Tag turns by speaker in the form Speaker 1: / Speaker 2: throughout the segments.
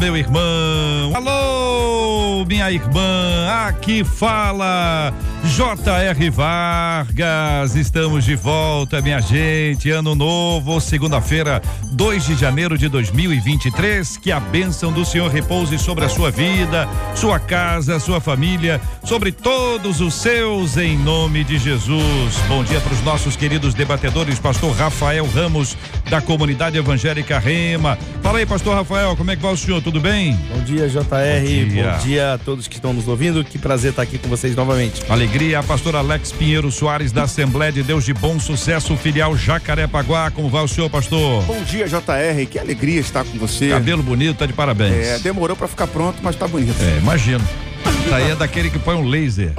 Speaker 1: meu irmão. Alô, minha irmã. Aqui fala J.R. Vargas, estamos de volta, minha gente. Ano novo, segunda-feira, 2 de janeiro de 2023. Que a bênção do Senhor repouse sobre a sua vida, sua casa, sua família, sobre todos os seus, em nome de Jesus. Bom dia para os nossos queridos debatedores, Pastor Rafael Ramos, da comunidade evangélica Rema. Fala aí, Pastor Rafael, como é que vai o senhor? Tudo bem?
Speaker 2: Bom dia, JR. Bom dia, Bom dia a todos que estão nos ouvindo. Que prazer estar aqui com vocês novamente.
Speaker 1: Alegria alegria, pastor Alex Pinheiro Soares da Assembleia de Deus de Bom Sucesso, filial Jacarepaguá. Como vai o senhor, pastor?
Speaker 3: Bom dia, JR. Que alegria estar com você.
Speaker 1: Cabelo bonito, tá de parabéns.
Speaker 3: É, demorou para ficar pronto, mas tá bonito.
Speaker 1: É, imagino. Isso aí é daquele que põe um laser.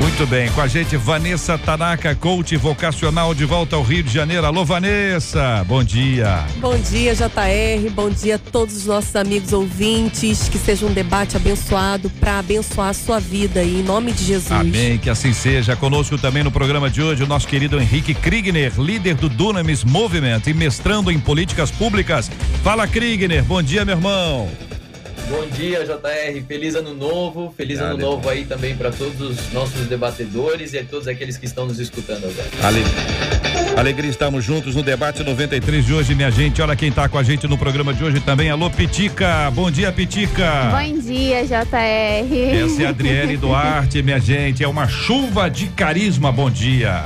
Speaker 1: Muito bem, com a gente Vanessa Tanaka, coach vocacional de volta ao Rio de Janeiro. Alô, Vanessa, bom dia.
Speaker 4: Bom dia, JR, bom dia a todos os nossos amigos ouvintes. Que seja um debate abençoado para abençoar a sua vida e em nome de Jesus.
Speaker 1: Amém, que assim seja. Conosco também no programa de hoje o nosso querido Henrique Kriegner, líder do Dunamis Movement e mestrando em políticas públicas. Fala, Kriegner, bom dia, meu irmão.
Speaker 5: Bom dia, JR. Feliz ano novo. Feliz ano novo aí também para todos os nossos debatedores e a todos aqueles que estão nos escutando agora.
Speaker 1: Ale... Alegria, estamos juntos no debate 93 de hoje, minha gente. Olha quem está com a gente no programa de hoje também. Alô, Pitica. Bom dia, Pitica.
Speaker 6: Bom dia, JR.
Speaker 1: Essa é a Adriele Duarte, minha gente. É uma chuva de carisma. Bom dia.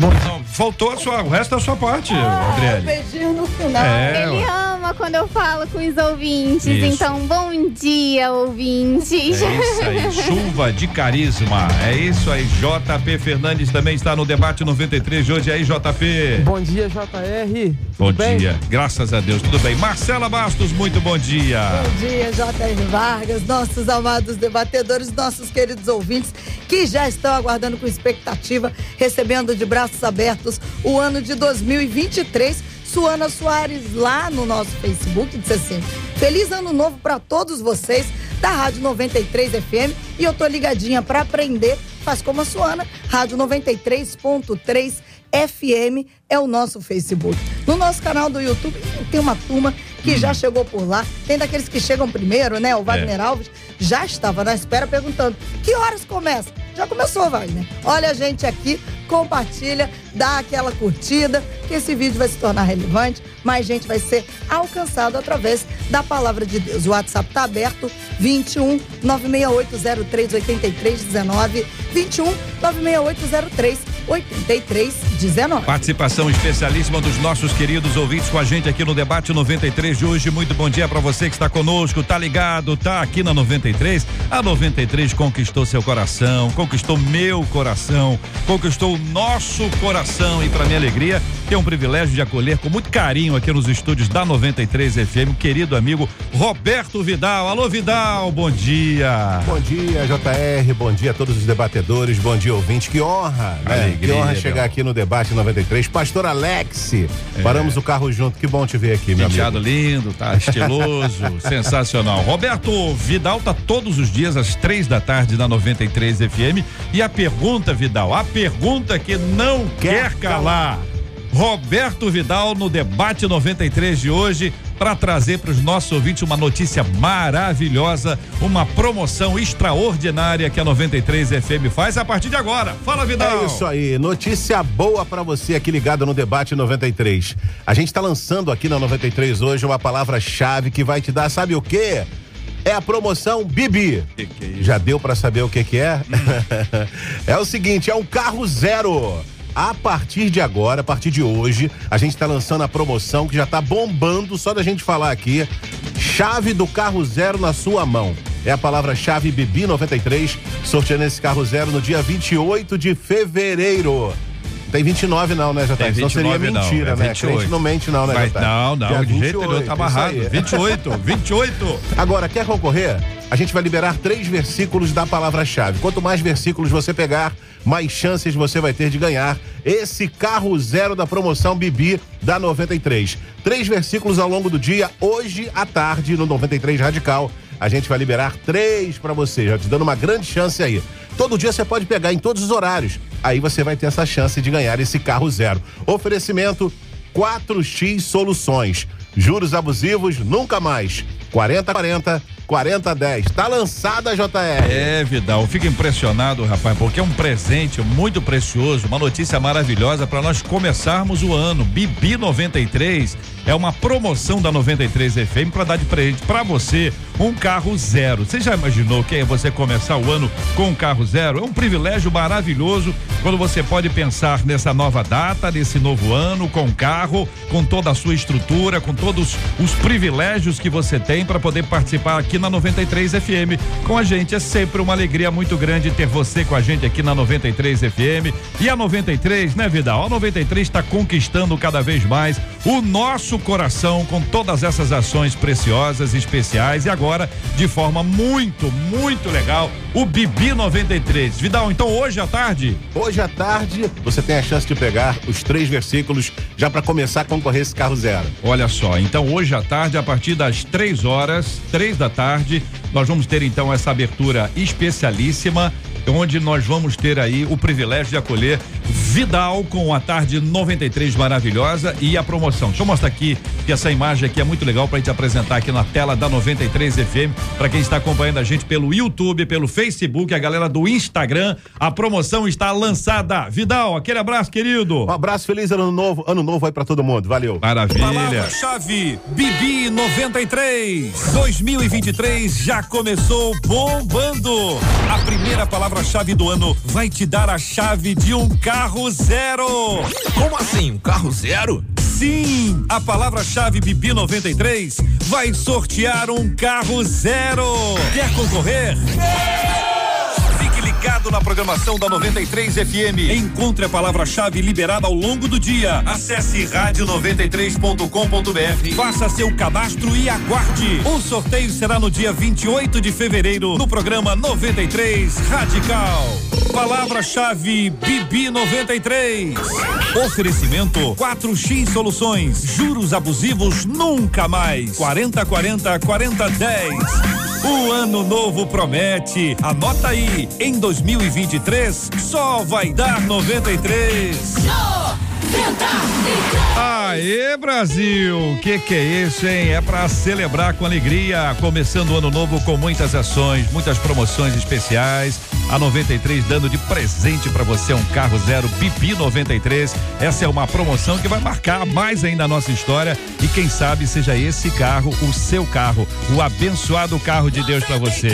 Speaker 1: Bom, não, faltou a sua, o resto da sua parte, ah, Adriele.
Speaker 6: Um beijinho no final. É, Ele ama quando eu falo com os ouvintes. Isso. Então, bom dia, ouvintes. É
Speaker 1: isso aí, chuva de carisma. É isso aí. JP Fernandes também está no debate 93 de hoje. aí, JP.
Speaker 7: Bom dia, JR.
Speaker 1: Bom tudo dia. Bem? Graças a Deus, tudo bem. Marcela Bastos, muito bom dia.
Speaker 8: Bom dia, JR Vargas, nossos amados debatedores, nossos queridos ouvintes que já estão aguardando com expectativa, recebendo de braços abertos o ano de 2023. Suana Soares lá no nosso Facebook disse assim: Feliz ano novo para todos vocês da Rádio 93 FM e eu tô ligadinha para aprender. Faz como a Suana, Rádio 93.3 FM é o nosso Facebook. No nosso canal do YouTube tem uma turma que hum. já chegou por lá. Tem daqueles que chegam primeiro, né? O Wagner é. Alves já estava na espera perguntando: que horas começa? Já começou, Wagner. Olha a gente aqui, compartilha, dá aquela curtida, que esse vídeo vai se tornar relevante, mais gente vai ser alcançado através da palavra de Deus. O WhatsApp está aberto, 21 96803 8319, 21 96803 8319.
Speaker 1: Participação especialíssima dos nossos queridos ouvintes com a gente aqui no debate 93 de hoje. Muito bom dia para você que está conosco, tá ligado, tá aqui na 93. A 93 conquistou seu coração, conquistou meu coração, conquistou o nosso coração e para minha alegria, tem um privilégio de acolher com muito carinho aqui nos estúdios da 93 FM, o querido amigo Roberto Vidal. Alô Vidal, bom dia.
Speaker 9: Bom dia, JR, bom dia a todos os debatedores, bom dia ouvintes. Que honra, né? Alegria, que honra chegar aqui no debate 93. Pastor Alex, é. paramos o carro junto. Que bom te ver aqui, meu
Speaker 1: Penteado
Speaker 9: amigo.
Speaker 1: lindo, tá estiloso, sensacional. Roberto Vidal tá todos os dias às três da tarde na 93 FM e a pergunta, Vidal, a pergunta que não quer, quer calar. Roberto Vidal no debate 93 de hoje para trazer para os nossos ouvintes uma notícia maravilhosa, uma promoção extraordinária que a 93 FM faz a partir de agora. Fala, Vidal.
Speaker 9: É isso aí, notícia boa para você aqui ligado no debate 93. A gente está lançando aqui na 93 hoje uma palavra-chave que vai te dar, sabe o quê? É a promoção Bibi. Que que é Já deu para saber o que que é? Hum. é o seguinte, é um carro zero a partir de agora, a partir de hoje, a gente está lançando a promoção que já está bombando só da gente falar aqui. Chave do carro zero na sua mão. É a palavra-chave Bibi 93, sorteando esse carro zero no dia 28 de fevereiro. Tem 29 não, né, JR? Não seria mentira,
Speaker 1: não, é
Speaker 9: né? Crente não mente não, né,
Speaker 1: Vai, Não, não, é de jeito nenhum, tá amarrado. 28, 28.
Speaker 9: Agora, quer concorrer? A gente vai liberar três versículos da palavra-chave. Quanto mais versículos você pegar, mais chances você vai ter de ganhar esse carro zero da promoção Bibi da 93. Três versículos ao longo do dia, hoje à tarde, no 93 Radical. A gente vai liberar três para você, já te dando uma grande chance aí. Todo dia você pode pegar em todos os horários. Aí você vai ter essa chance de ganhar esse carro zero. Oferecimento 4x Soluções. Juros abusivos nunca mais. 4040 4010. Tá lançada a JR.
Speaker 1: É, Vidal, fico impressionado, rapaz, porque é um presente muito precioso, uma notícia maravilhosa para nós começarmos o ano. Bibi 93 é uma promoção da 93 FM para dar de presente para você um carro zero. Você já imaginou que é você começar o ano com um carro zero? É um privilégio maravilhoso quando você pode pensar nessa nova data, nesse novo ano, com carro, com toda a sua estrutura, com todos os privilégios que você tem para poder participar aqui na 93 FM com a gente. É sempre uma alegria muito grande ter você com a gente aqui na 93 FM. E a 93, né, Vidal? A 93 está conquistando cada vez mais o nosso coração com todas essas ações preciosas, especiais e agora de forma muito, muito legal, o Bibi 93. Vidal, então hoje à tarde?
Speaker 9: Hoje à tarde você tem a chance de pegar os três versículos já para começar a concorrer esse carro zero.
Speaker 1: Olha só, então hoje à tarde, a partir das três horas, três da tarde. Nós vamos ter então essa abertura especialíssima onde nós vamos ter aí o privilégio de acolher Vidal com a tarde 93 maravilhosa e a promoção. Deixa eu mostrar aqui que essa imagem aqui é muito legal para gente apresentar aqui na tela da 93 FM para quem está acompanhando a gente pelo YouTube, pelo Facebook, a galera do Instagram. A promoção está lançada. Vidal, aquele abraço, querido.
Speaker 9: Um abraço, feliz ano novo, ano novo aí para todo mundo. Valeu.
Speaker 1: Maravilha. Palavra-chave Bibi 93 2023 já começou bombando. A primeira palavra palavra-chave do ano vai te dar a chave de um carro zero.
Speaker 7: Como assim? Um carro zero?
Speaker 1: Sim, a palavra-chave Bibi 93 vai sortear um carro zero. Quer concorrer? Fique ligado na programação da 93 FM. Encontre a palavra-chave liberada ao longo do dia. Acesse rádio93.com.br. Faça seu cadastro e aguarde. O sorteio será no dia 28 de fevereiro no programa 93 Radical. Palavra-chave Bibi 93. Oferecimento 4x Soluções. Juros abusivos nunca mais. 40 40 40 10. O ano novo promete. Anota aí. Em 2023 só vai dar 93. Aê, Brasil! Que que é isso, hein? É para celebrar com alegria, começando o ano novo com muitas ações, muitas promoções especiais. A 93 dando de presente para você um carro zero Pipi 93. Essa é uma promoção que vai marcar mais ainda a nossa história e quem sabe seja esse carro o seu carro, o abençoado carro de Deus para você.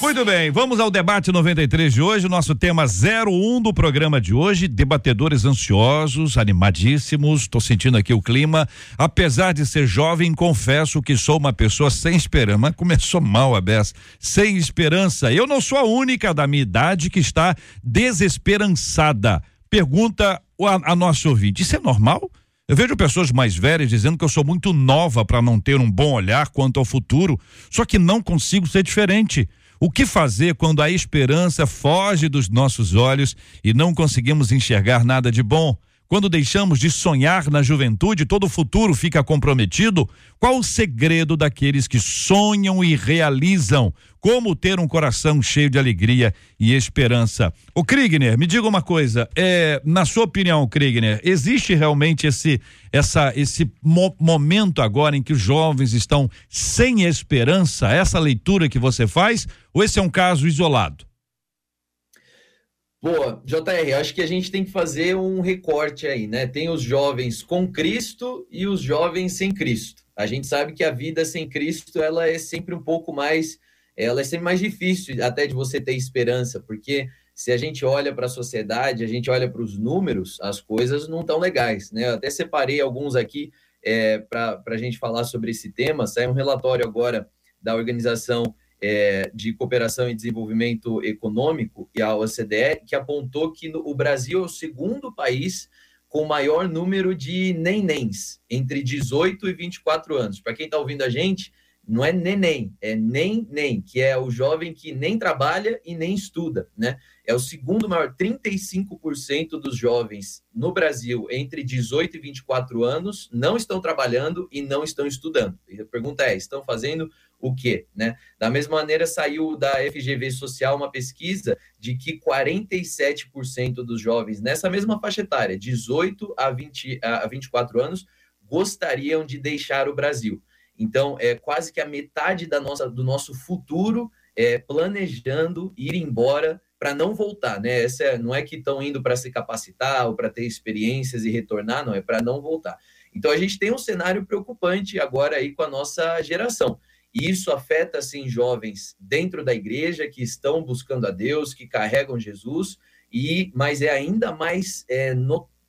Speaker 1: Muito bem, vamos ao debate 93 de hoje, o nosso tema 01 do programa de hoje, debatedores ansiosos, animadíssimos, estou sentindo aqui o clima. Apesar de ser jovem, confesso que sou uma pessoa sem esperança. Mas começou mal a Bess. Sem esperança. Eu não sou a única da minha que está desesperançada. Pergunta a, a nosso ouvinte: isso é normal? Eu vejo pessoas mais velhas dizendo que eu sou muito nova para não ter um bom olhar quanto ao futuro, só que não consigo ser diferente. O que fazer quando a esperança foge dos nossos olhos e não conseguimos enxergar nada de bom? Quando deixamos de sonhar na juventude, todo o futuro fica comprometido? Qual o segredo daqueles que sonham e realizam? Como ter um coração cheio de alegria e esperança? O Krigner, me diga uma coisa, é, na sua opinião, Krigner, existe realmente esse essa esse mo momento agora em que os jovens estão sem esperança? Essa leitura que você faz ou esse é um caso isolado?
Speaker 5: Boa, JR, acho que a gente tem que fazer um recorte aí, né? Tem os jovens com Cristo e os jovens sem Cristo. A gente sabe que a vida sem Cristo, ela é sempre um pouco mais, ela é sempre mais difícil até de você ter esperança, porque se a gente olha para a sociedade, a gente olha para os números, as coisas não estão legais, né? Eu até separei alguns aqui é, para a gente falar sobre esse tema. Sai um relatório agora da organização é, de Cooperação e Desenvolvimento Econômico e a OCDE, que apontou que no, o Brasil é o segundo país com maior número de nenéns entre 18 e 24 anos. Para quem está ouvindo a gente, não é neném, é nem nem, que é o jovem que nem trabalha e nem estuda, né? É o segundo maior, 35% dos jovens no Brasil entre 18 e 24 anos não estão trabalhando e não estão estudando. E a pergunta é, estão fazendo o quê, né? Da mesma maneira saiu da FGV Social uma pesquisa de que 47% dos jovens nessa mesma faixa etária, 18 a 20 a 24 anos, gostariam de deixar o Brasil. Então, é quase que a metade da nossa, do nosso futuro é planejando ir embora para não voltar, né? Essa é, não é que estão indo para se capacitar ou para ter experiências e retornar, não, é para não voltar. Então a gente tem um cenário preocupante agora aí com a nossa geração. E isso afeta assim jovens dentro da igreja que estão buscando a Deus, que carregam Jesus, e mas é ainda mais é,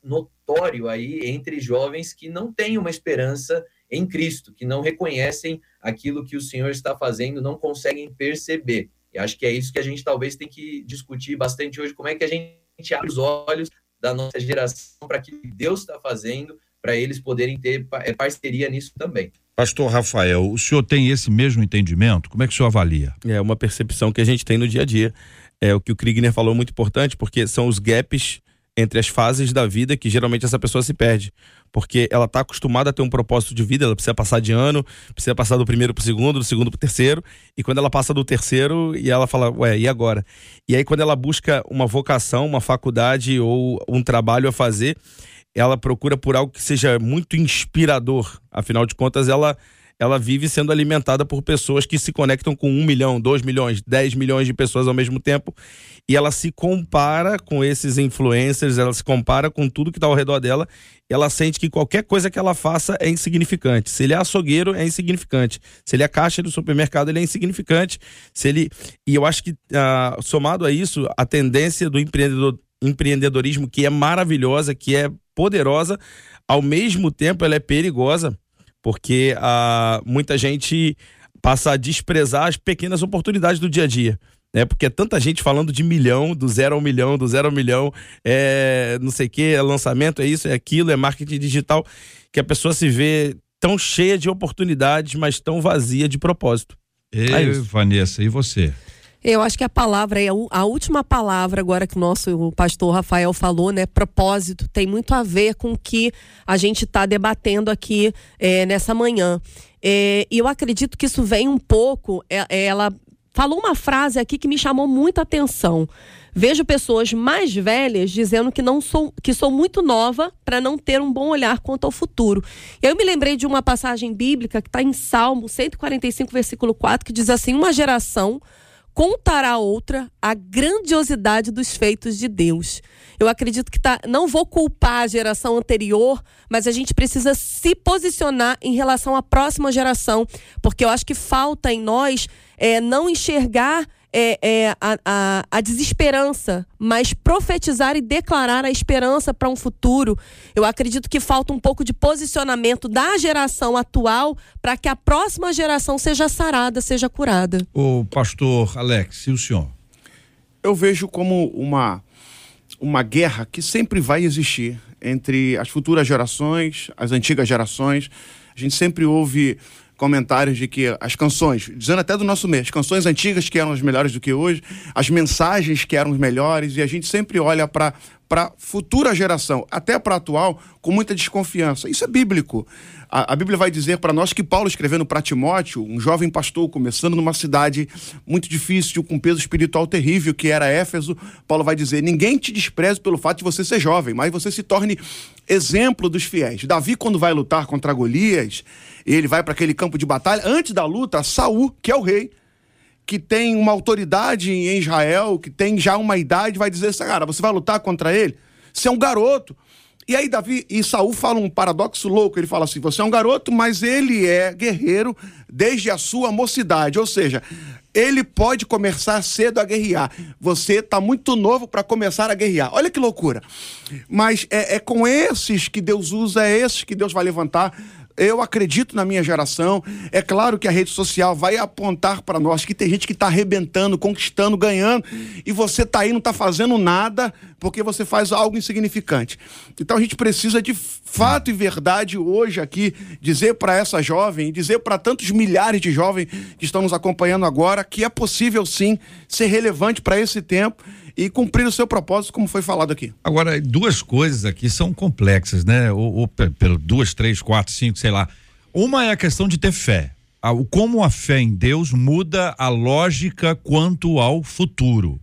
Speaker 5: notório aí entre jovens que não têm uma esperança em Cristo, que não reconhecem aquilo que o Senhor está fazendo, não conseguem perceber. E acho que é isso que a gente talvez tem que discutir bastante hoje, como é que a gente abre os olhos da nossa geração para que Deus está fazendo, para eles poderem ter é, parceria nisso também.
Speaker 1: Pastor Rafael, o senhor tem esse mesmo entendimento? Como é que o senhor avalia?
Speaker 2: É uma percepção que a gente tem no dia a dia. É o que o Kriegner falou muito importante, porque são os gaps entre as fases da vida que geralmente essa pessoa se perde. Porque ela está acostumada a ter um propósito de vida, ela precisa passar de ano, precisa passar do primeiro para o segundo, do segundo para o terceiro, e quando ela passa do terceiro, e ela fala, ué, e agora? E aí, quando ela busca uma vocação, uma faculdade ou um trabalho a fazer, ela procura por algo que seja muito inspirador. Afinal de contas, ela ela vive sendo alimentada por pessoas que se conectam com um milhão, dois milhões, dez milhões de pessoas ao mesmo tempo. E ela se compara com esses influencers, ela se compara com tudo que está ao redor dela. Ela sente que qualquer coisa que ela faça é insignificante. Se ele é açougueiro, é insignificante. Se ele é caixa do supermercado, ele é insignificante. Se ele E eu acho que, uh, somado a isso, a tendência do empreendedor, empreendedorismo, que é maravilhosa, que é poderosa, ao mesmo tempo ela é perigosa porque ah, muita gente passa a desprezar as pequenas oportunidades do dia a dia. Né? Porque é tanta gente falando de milhão, do zero ao milhão, do zero ao milhão, é não sei o que, é lançamento, é isso, é aquilo, é marketing digital, que a pessoa se vê tão cheia de oportunidades, mas tão vazia de propósito.
Speaker 1: E, é Vanessa, e você?
Speaker 4: Eu acho que a palavra é a última palavra agora que o nosso pastor Rafael falou, né? Propósito tem muito a ver com o que a gente está debatendo aqui é, nessa manhã. É, e eu acredito que isso vem um pouco. É, é, ela falou uma frase aqui que me chamou muita atenção. Vejo pessoas mais velhas dizendo que não sou que sou muito nova para não ter um bom olhar quanto ao futuro. Eu me lembrei de uma passagem bíblica que está em Salmo 145, versículo 4, que diz assim: Uma geração contará a outra a grandiosidade dos feitos de Deus. Eu acredito que tá, não vou culpar a geração anterior, mas a gente precisa se posicionar em relação à próxima geração, porque eu acho que falta em nós é, não enxergar é, é a, a, a, desesperança, mas profetizar e declarar a esperança para um futuro. Eu acredito que falta um pouco de posicionamento da geração atual para que a próxima geração seja sarada, seja curada.
Speaker 1: O pastor Alex, e o senhor?
Speaker 3: Eu vejo como uma, uma guerra que sempre vai existir entre as futuras gerações, as antigas gerações. A gente sempre ouve comentários de que as canções, dizendo até do nosso mês, as canções antigas que eram as melhores do que hoje, as mensagens que eram as melhores, e a gente sempre olha para para futura geração, até para atual, com muita desconfiança. Isso é bíblico. A, a Bíblia vai dizer para nós que Paulo, escrevendo para Timóteo, um jovem pastor, começando numa cidade muito difícil, com peso espiritual terrível, que era Éfeso, Paulo vai dizer: ninguém te despreze pelo fato de você ser jovem, mas você se torne exemplo dos fiéis. Davi, quando vai lutar contra Golias, ele vai para aquele campo de batalha. Antes da luta, Saul, que é o rei, que tem uma autoridade em Israel, que tem já uma idade, vai dizer assim, cara, você vai lutar contra ele? Você é um garoto. E aí Davi e Saul falam um paradoxo louco. Ele fala assim: você é um garoto, mas ele é guerreiro desde a sua mocidade. Ou seja, ele pode começar cedo a guerrear. Você está muito novo para começar a guerrear. Olha que loucura. Mas é, é, com esses que Deus usa, é esses que Deus vai levantar eu acredito na minha geração. É claro que a rede social vai apontar para nós que tem gente que está arrebentando, conquistando, ganhando, e você tá aí não está fazendo nada porque você faz algo insignificante. Então a gente precisa de fato e verdade hoje aqui dizer para essa jovem, dizer para tantos milhares de jovens que estão nos acompanhando agora que é possível sim ser relevante para esse tempo e cumprir o seu propósito, como foi falado aqui.
Speaker 1: Agora, duas coisas aqui são complexas, né? Ou, ou pelo duas, três, quatro, cinco, sei lá. Uma é a questão de ter fé. Como a fé em Deus muda a lógica quanto ao futuro.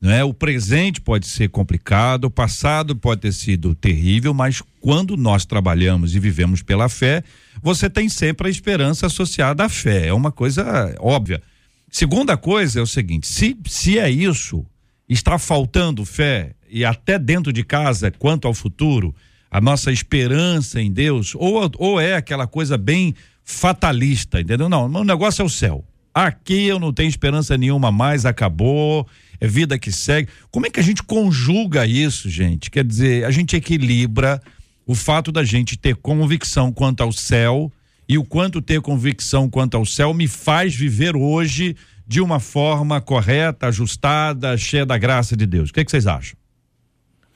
Speaker 1: Né? O presente pode ser complicado, o passado pode ter sido terrível, mas quando nós trabalhamos e vivemos pela fé, você tem sempre a esperança associada à fé. É uma coisa óbvia. Segunda coisa é o seguinte: se, se é isso, está faltando fé e até dentro de casa quanto ao futuro, a nossa esperança em Deus, ou, ou é aquela coisa bem fatalista, entendeu? Não, o negócio é o céu. Aqui eu não tenho esperança nenhuma mais, acabou, é vida que segue. Como é que a gente conjuga isso, gente? Quer dizer, a gente equilibra o fato da gente ter convicção quanto ao céu e o quanto ter convicção quanto ao céu me faz viver hoje de uma forma correta, ajustada, cheia da graça de Deus. O que, é que vocês acham?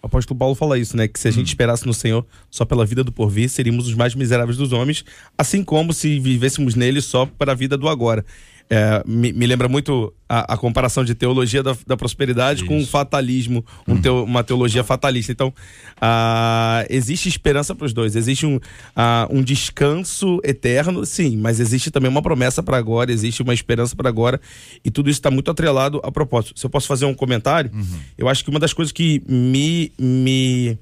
Speaker 2: O apóstolo Paulo fala isso, né? Que se a gente hum. esperasse no Senhor só pela vida do porvir, seríamos os mais miseráveis dos homens, assim como se vivêssemos nele só para a vida do agora. É, me, me, lembra muito a, a, comparação de teologia da, da prosperidade Isso. com fatalismo, um hum. teo, uma teologia fatalista. Então, uh, existe esperança para os dois. Existe um, uh, um descanso eterno, sim, mas existe também uma promessa para agora, existe uma esperança para agora, e tudo isso está muito atrelado a propósito. Se eu posso fazer um comentário, uhum. eu acho que uma das coisas que me. me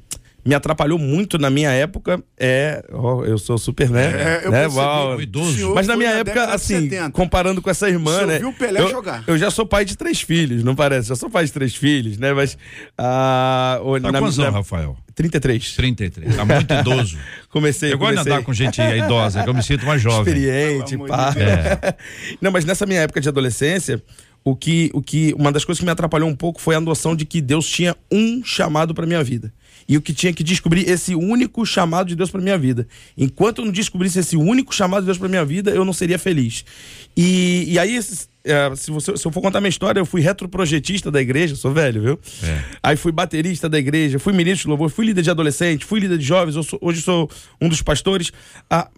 Speaker 2: me atrapalhou muito na minha época é. Oh, eu sou super, né? É, eu né? Uau. idoso. Mas na minha época, assim, comparando com essa irmã, né?
Speaker 3: viu o Pelé
Speaker 2: eu,
Speaker 3: jogar.
Speaker 2: Eu já sou pai de três filhos, não parece? Já sou pai de três filhos, né? Mas. Ah,
Speaker 1: tá na, quantos anos, Rafael?
Speaker 2: 33.
Speaker 1: 33. Tá muito idoso.
Speaker 2: comecei.
Speaker 1: Eu gosto de andar com gente idosa, que eu me sinto mais jovem.
Speaker 2: Experiente, pá. É. Não, mas nessa minha época de adolescência, o que, o que uma das coisas que me atrapalhou um pouco foi a noção de que Deus tinha um chamado para minha vida e o que tinha que descobrir esse único chamado de Deus para minha vida. Enquanto eu não descobrisse esse único chamado de Deus para minha vida, eu não seria feliz. E, e aí, é, se, você, se eu for contar minha história, eu fui retroprojetista da igreja, sou velho, viu? É. Aí fui baterista da igreja, fui ministro de louvor, fui líder de adolescente, fui líder de jovens, sou, hoje sou um dos pastores. Ah,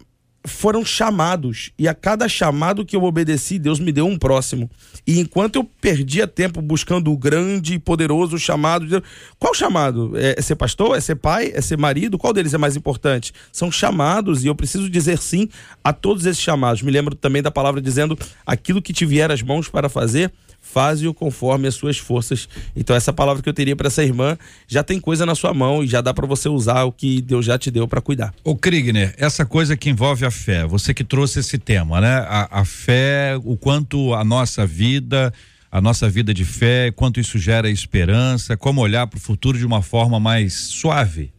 Speaker 2: foram chamados. E a cada chamado que eu obedeci, Deus me deu um próximo. E enquanto eu perdia tempo buscando o grande e poderoso chamado de Deus, qual chamado? É, é ser pastor? É ser pai? É ser marido? Qual deles é mais importante? São chamados e eu preciso dizer sim a todos esses chamados. Me lembro também da palavra dizendo: aquilo que te vier as mãos para fazer, faze-o conforme as suas forças. Então essa palavra que eu teria para essa irmã já tem coisa na sua mão e já dá para você usar o que Deus já te deu para cuidar.
Speaker 1: O Krigner, essa coisa que envolve a fé, você que trouxe esse tema, né? A, a fé, o quanto a nossa vida, a nossa vida de fé, quanto isso gera esperança, como olhar para o futuro de uma forma mais suave.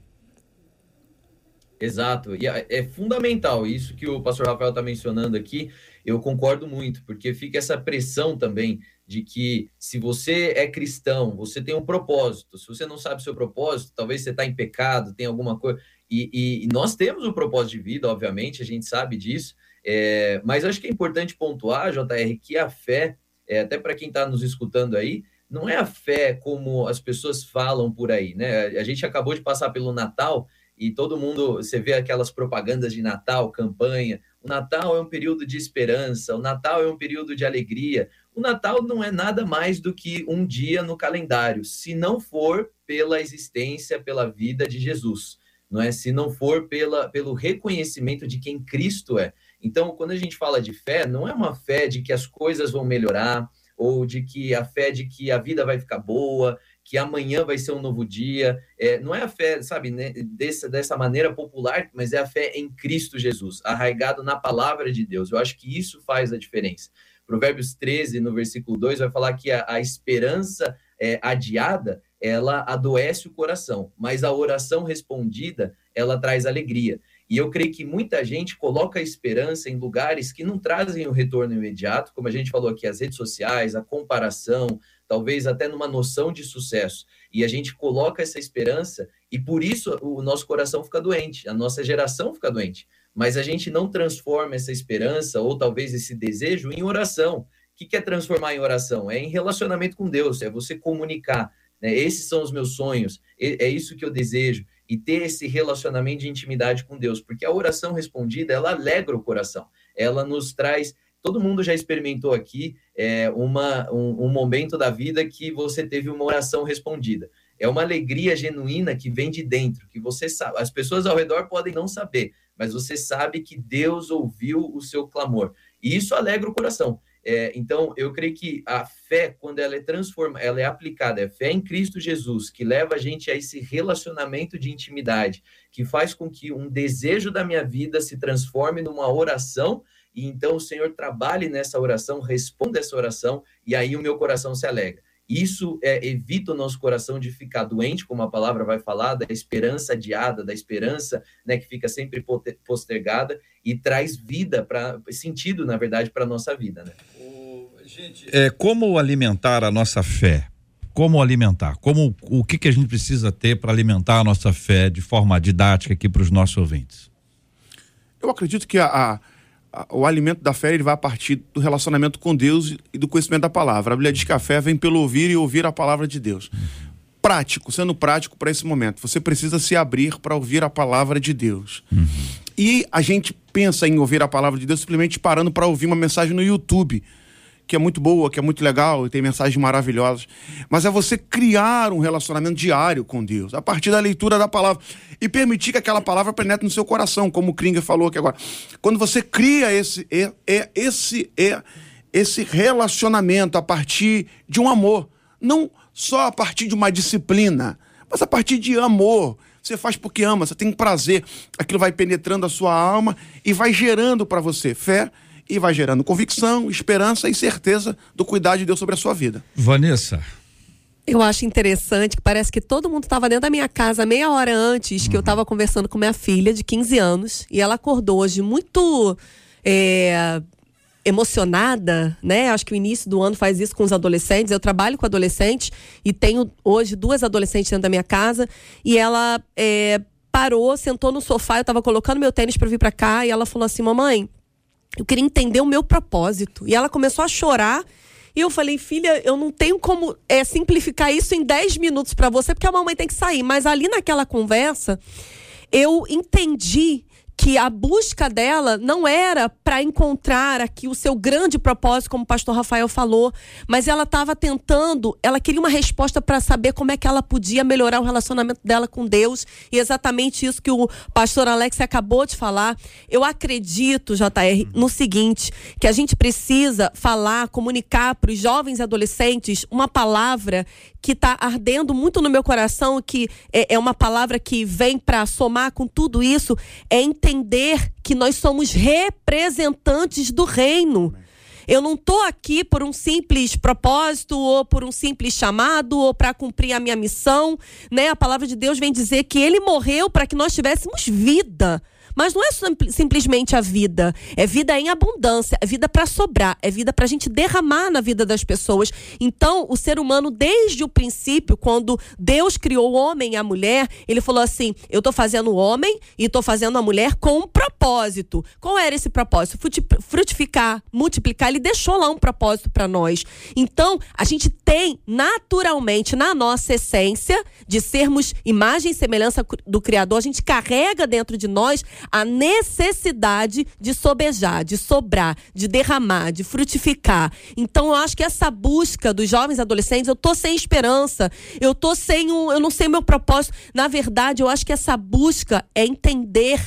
Speaker 5: Exato, e é, é fundamental isso que o pastor Rafael está mencionando aqui. Eu concordo muito, porque fica essa pressão também de que se você é cristão, você tem um propósito. Se você não sabe seu propósito, talvez você está em pecado, tem alguma coisa. E, e, e, nós temos um propósito de vida, obviamente, a gente sabe disso. É, mas acho que é importante pontuar, JR, que a fé, é, até para quem está nos escutando aí, não é a fé como as pessoas falam por aí, né? A gente acabou de passar pelo Natal e todo mundo, você vê aquelas propagandas de Natal, campanha. O Natal é um período de esperança, o Natal é um período de alegria. O Natal não é nada mais do que um dia no calendário, se não for pela existência, pela vida de Jesus, não é? Se não for pela, pelo reconhecimento de quem Cristo é. Então, quando a gente fala de fé, não é uma fé de que as coisas vão melhorar ou de que a fé de que a vida vai ficar boa, que amanhã vai ser um novo dia. É, não é a fé, sabe, né, dessa, dessa maneira popular, mas é a fé em Cristo Jesus, arraigado na palavra de Deus. Eu acho que isso faz a diferença. Provérbios 13, no versículo 2, vai falar que a, a esperança é, adiada, ela adoece o coração, mas a oração respondida, ela traz alegria. E eu creio que muita gente coloca a esperança em lugares que não trazem o retorno imediato, como a gente falou aqui, as redes sociais, a comparação, talvez até numa noção de sucesso. E a gente coloca essa esperança e por isso o nosso coração fica doente, a nossa geração fica doente mas a gente não transforma essa esperança ou talvez esse desejo em oração. O que é transformar em oração? É em relacionamento com Deus, é você comunicar. Né? Esses são os meus sonhos, é isso que eu desejo. E ter esse relacionamento de intimidade com Deus, porque a oração respondida, ela alegra o coração, ela nos traz todo mundo já experimentou aqui é, uma, um, um, momento da vida que você teve uma oração respondida. É uma alegria genuína que vem de dentro, que você sabe. As pessoas ao redor podem não saber, mas você sabe que Deus ouviu o seu clamor. E isso alegra o coração. É, então, eu creio que a fé, quando ela é transformada, ela é aplicada, é fé em Cristo Jesus, que leva a gente a esse relacionamento de intimidade, que faz com que um desejo da minha vida se transforme numa oração, e então o Senhor trabalhe nessa oração, responda essa oração, e aí o meu coração se alegra. Isso é, evita o nosso coração de ficar doente, como a palavra vai falar, da esperança adiada, da esperança né, que fica sempre postergada e traz vida, para sentido, na verdade, para a nossa vida. Né?
Speaker 1: gente, é, como alimentar a nossa fé? Como alimentar? Como, o que, que a gente precisa ter para alimentar a nossa fé de forma didática aqui para os nossos ouvintes?
Speaker 3: Eu acredito que a, a o alimento da fé ele vai a partir do relacionamento com Deus e do conhecimento da palavra. A Bíblia diz que a fé vem pelo ouvir e ouvir a palavra de Deus. Prático, sendo prático para esse momento. Você precisa se abrir para ouvir a palavra de Deus. Uhum. E a gente pensa em ouvir a palavra de Deus simplesmente parando para ouvir uma mensagem no YouTube que é muito boa, que é muito legal e tem mensagens maravilhosas. Mas é você criar um relacionamento diário com Deus, a partir da leitura da palavra. E permitir que aquela palavra penetre no seu coração, como o Kringer falou aqui agora. Quando você cria esse, é, é, esse, é, esse relacionamento a partir de um amor, não só a partir de uma disciplina, mas a partir de amor. Você faz porque ama, você tem prazer, aquilo vai penetrando a sua alma e vai gerando para você fé e vai gerando convicção, esperança e certeza do cuidado de Deus sobre a sua vida.
Speaker 1: Vanessa.
Speaker 4: Eu acho interessante que parece que todo mundo estava dentro da minha casa meia hora antes uhum. que eu estava conversando com minha filha de 15 anos e ela acordou hoje muito é, emocionada, né? Acho que o início do ano faz isso com os adolescentes. Eu trabalho com adolescentes e tenho hoje duas adolescentes dentro da minha casa e ela é, parou, sentou no sofá, eu estava colocando meu tênis para vir para cá e ela falou assim: "Mamãe, eu queria entender o meu propósito. E ela começou a chorar. E eu falei, filha, eu não tenho como é, simplificar isso em 10 minutos para você, porque a mamãe tem que sair. Mas ali naquela conversa, eu entendi que a busca dela não era para encontrar aqui o seu grande propósito, como o pastor Rafael falou, mas ela estava tentando, ela queria uma resposta para saber como é que ela podia melhorar o relacionamento dela com Deus, e exatamente isso que o pastor Alex acabou de falar. Eu acredito, JR, no seguinte, que a gente precisa falar, comunicar para os jovens e adolescentes uma palavra que está ardendo muito no meu coração, que é, é uma palavra que vem para somar com tudo isso, é entender que nós somos representantes do reino. Eu não estou aqui por um simples propósito ou por um simples chamado ou para cumprir a minha missão, né? A palavra de Deus vem dizer que ele morreu para que nós tivéssemos vida. Mas não é simplesmente a vida. É vida em abundância, é vida para sobrar, é vida para a gente derramar na vida das pessoas. Então, o ser humano, desde o princípio, quando Deus criou o homem e a mulher, ele falou assim: eu estou fazendo o homem e estou fazendo a mulher com um propósito. Qual era esse propósito? Frutificar, multiplicar. Ele deixou lá um propósito para nós. Então, a gente tem naturalmente na nossa essência de sermos imagem e semelhança do Criador, a gente carrega dentro de nós a necessidade de sobejar, de sobrar, de derramar, de frutificar. Então eu acho que essa busca dos jovens adolescentes, eu tô sem esperança, eu tô sem um, eu não sei o meu propósito. Na verdade, eu acho que essa busca é entender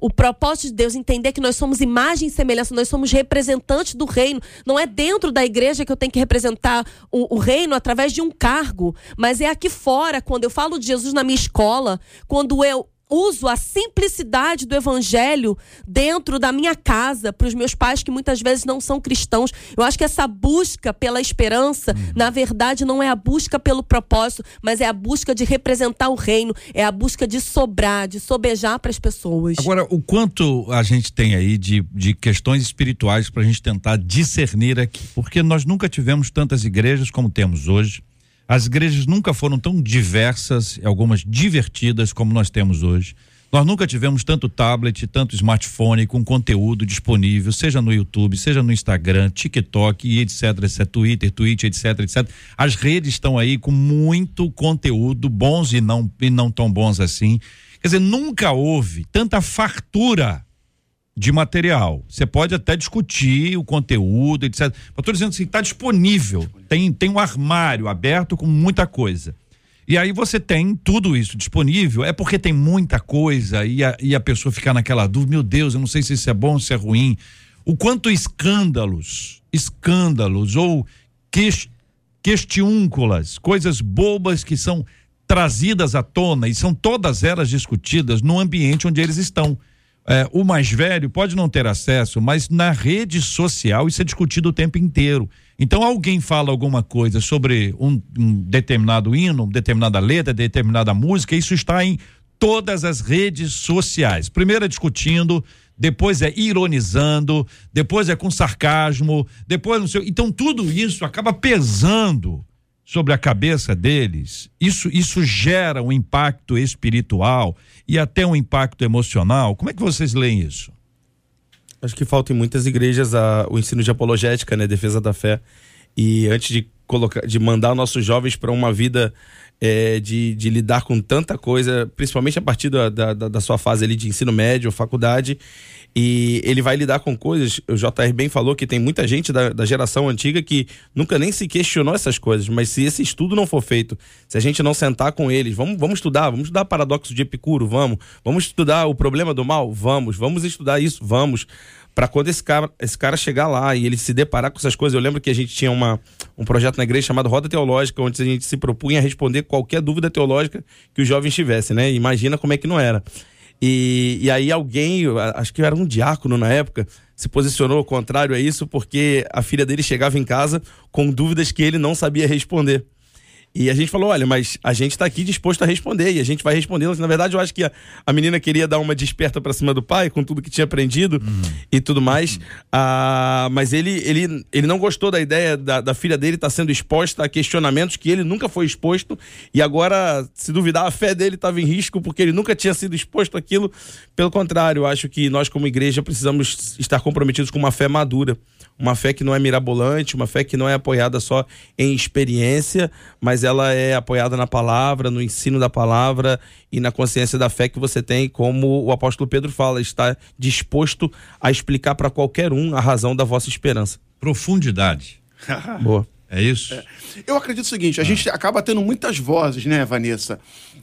Speaker 4: o propósito de Deus, entender que nós somos imagem e semelhança, nós somos representantes do reino. Não é dentro da igreja que eu tenho que representar o, o, reino através de um cargo, mas é aqui fora, quando eu falo de Jesus na minha escola, quando eu uso a simplicidade do evangelho dentro da minha casa para os meus pais que muitas vezes não são cristãos. Eu acho que essa busca pela esperança, uhum. na verdade, não é a busca pelo propósito, mas é a busca de representar o reino, é a busca de sobrar, de sobejar para as pessoas.
Speaker 1: Agora, o quanto a gente tem aí de, de questões espirituais para a gente tentar discernir aqui, porque nós nunca tivemos tantas igrejas como temos hoje. As igrejas nunca foram tão diversas, algumas divertidas como nós temos hoje. Nós nunca tivemos tanto tablet, tanto smartphone com conteúdo disponível, seja no YouTube, seja no Instagram, TikTok e etc, etc, Twitter, Twitch, etc, etc. As redes estão aí com muito conteúdo, bons e não, e não tão bons assim. Quer dizer, nunca houve tanta fartura de material. Você pode até discutir o conteúdo, etc. Mas estou dizendo assim, está disponível. Tem, tem um armário aberto com muita coisa. E aí você tem tudo isso disponível, é porque tem muita coisa e a, e a pessoa fica naquela dúvida, meu Deus, eu não sei se isso é bom, se é ruim. O quanto escândalos, escândalos ou quest, questiúnculas, coisas bobas que são trazidas à tona e são todas elas discutidas no ambiente onde eles estão. É, o mais velho pode não ter acesso, mas na rede social isso é discutido o tempo inteiro. Então alguém fala alguma coisa sobre um, um determinado hino, determinada letra, determinada música, isso está em todas as redes sociais. Primeiro é discutindo, depois é ironizando, depois é com sarcasmo, depois não sei. Então tudo isso acaba pesando sobre a cabeça deles. Isso isso gera um impacto espiritual e até um impacto emocional. Como é que vocês leem isso?
Speaker 2: Acho que falta em muitas igrejas a, o ensino de apologética, né, defesa da fé. E antes de colocar, de mandar nossos jovens para uma vida é, de, de, lidar com tanta coisa, principalmente a partir da, da, da, sua fase ali de ensino médio, faculdade, e ele vai lidar com coisas. O JR bem falou que tem muita gente da, da geração antiga que nunca nem se questionou essas coisas, mas se esse estudo não for feito, se a gente não sentar com eles, vamos, vamos estudar, vamos estudar paradoxo de Epicuro, vamos, vamos estudar o problema do mal, vamos, vamos estudar isso, vamos para quando esse cara, esse cara chegar lá e ele se deparar com essas coisas. Eu lembro que a gente tinha uma, um projeto na igreja chamado Roda Teológica, onde a gente se propunha a responder qualquer dúvida teológica que os jovens tivessem, né? Imagina como é que não era. E, e aí alguém, acho que era um diácono na época, se posicionou contrário a isso, porque a filha dele chegava em casa com dúvidas que ele não sabia responder. E a gente falou: olha, mas a gente está aqui disposto a responder e a gente vai respondendo. Na verdade, eu acho que a, a menina queria dar uma desperta para cima do pai com tudo que tinha aprendido uhum. e tudo mais. Uhum. Ah, mas ele, ele, ele não gostou da ideia da, da filha dele estar tá sendo exposta a questionamentos que ele nunca foi exposto e agora, se duvidar, a fé dele estava em risco porque ele nunca tinha sido exposto àquilo. Pelo contrário, eu acho que nós, como igreja, precisamos estar comprometidos com uma fé madura uma fé que não é mirabolante, uma fé que não é apoiada só em experiência, mas ela é apoiada na palavra, no ensino da palavra e na consciência da fé que você tem, como o apóstolo Pedro fala, está disposto a explicar para qualquer um a razão da vossa esperança.
Speaker 1: Profundidade.
Speaker 2: Boa.
Speaker 1: É isso? É.
Speaker 3: Eu acredito o seguinte: a ah. gente acaba tendo muitas vozes, né, Vanessa?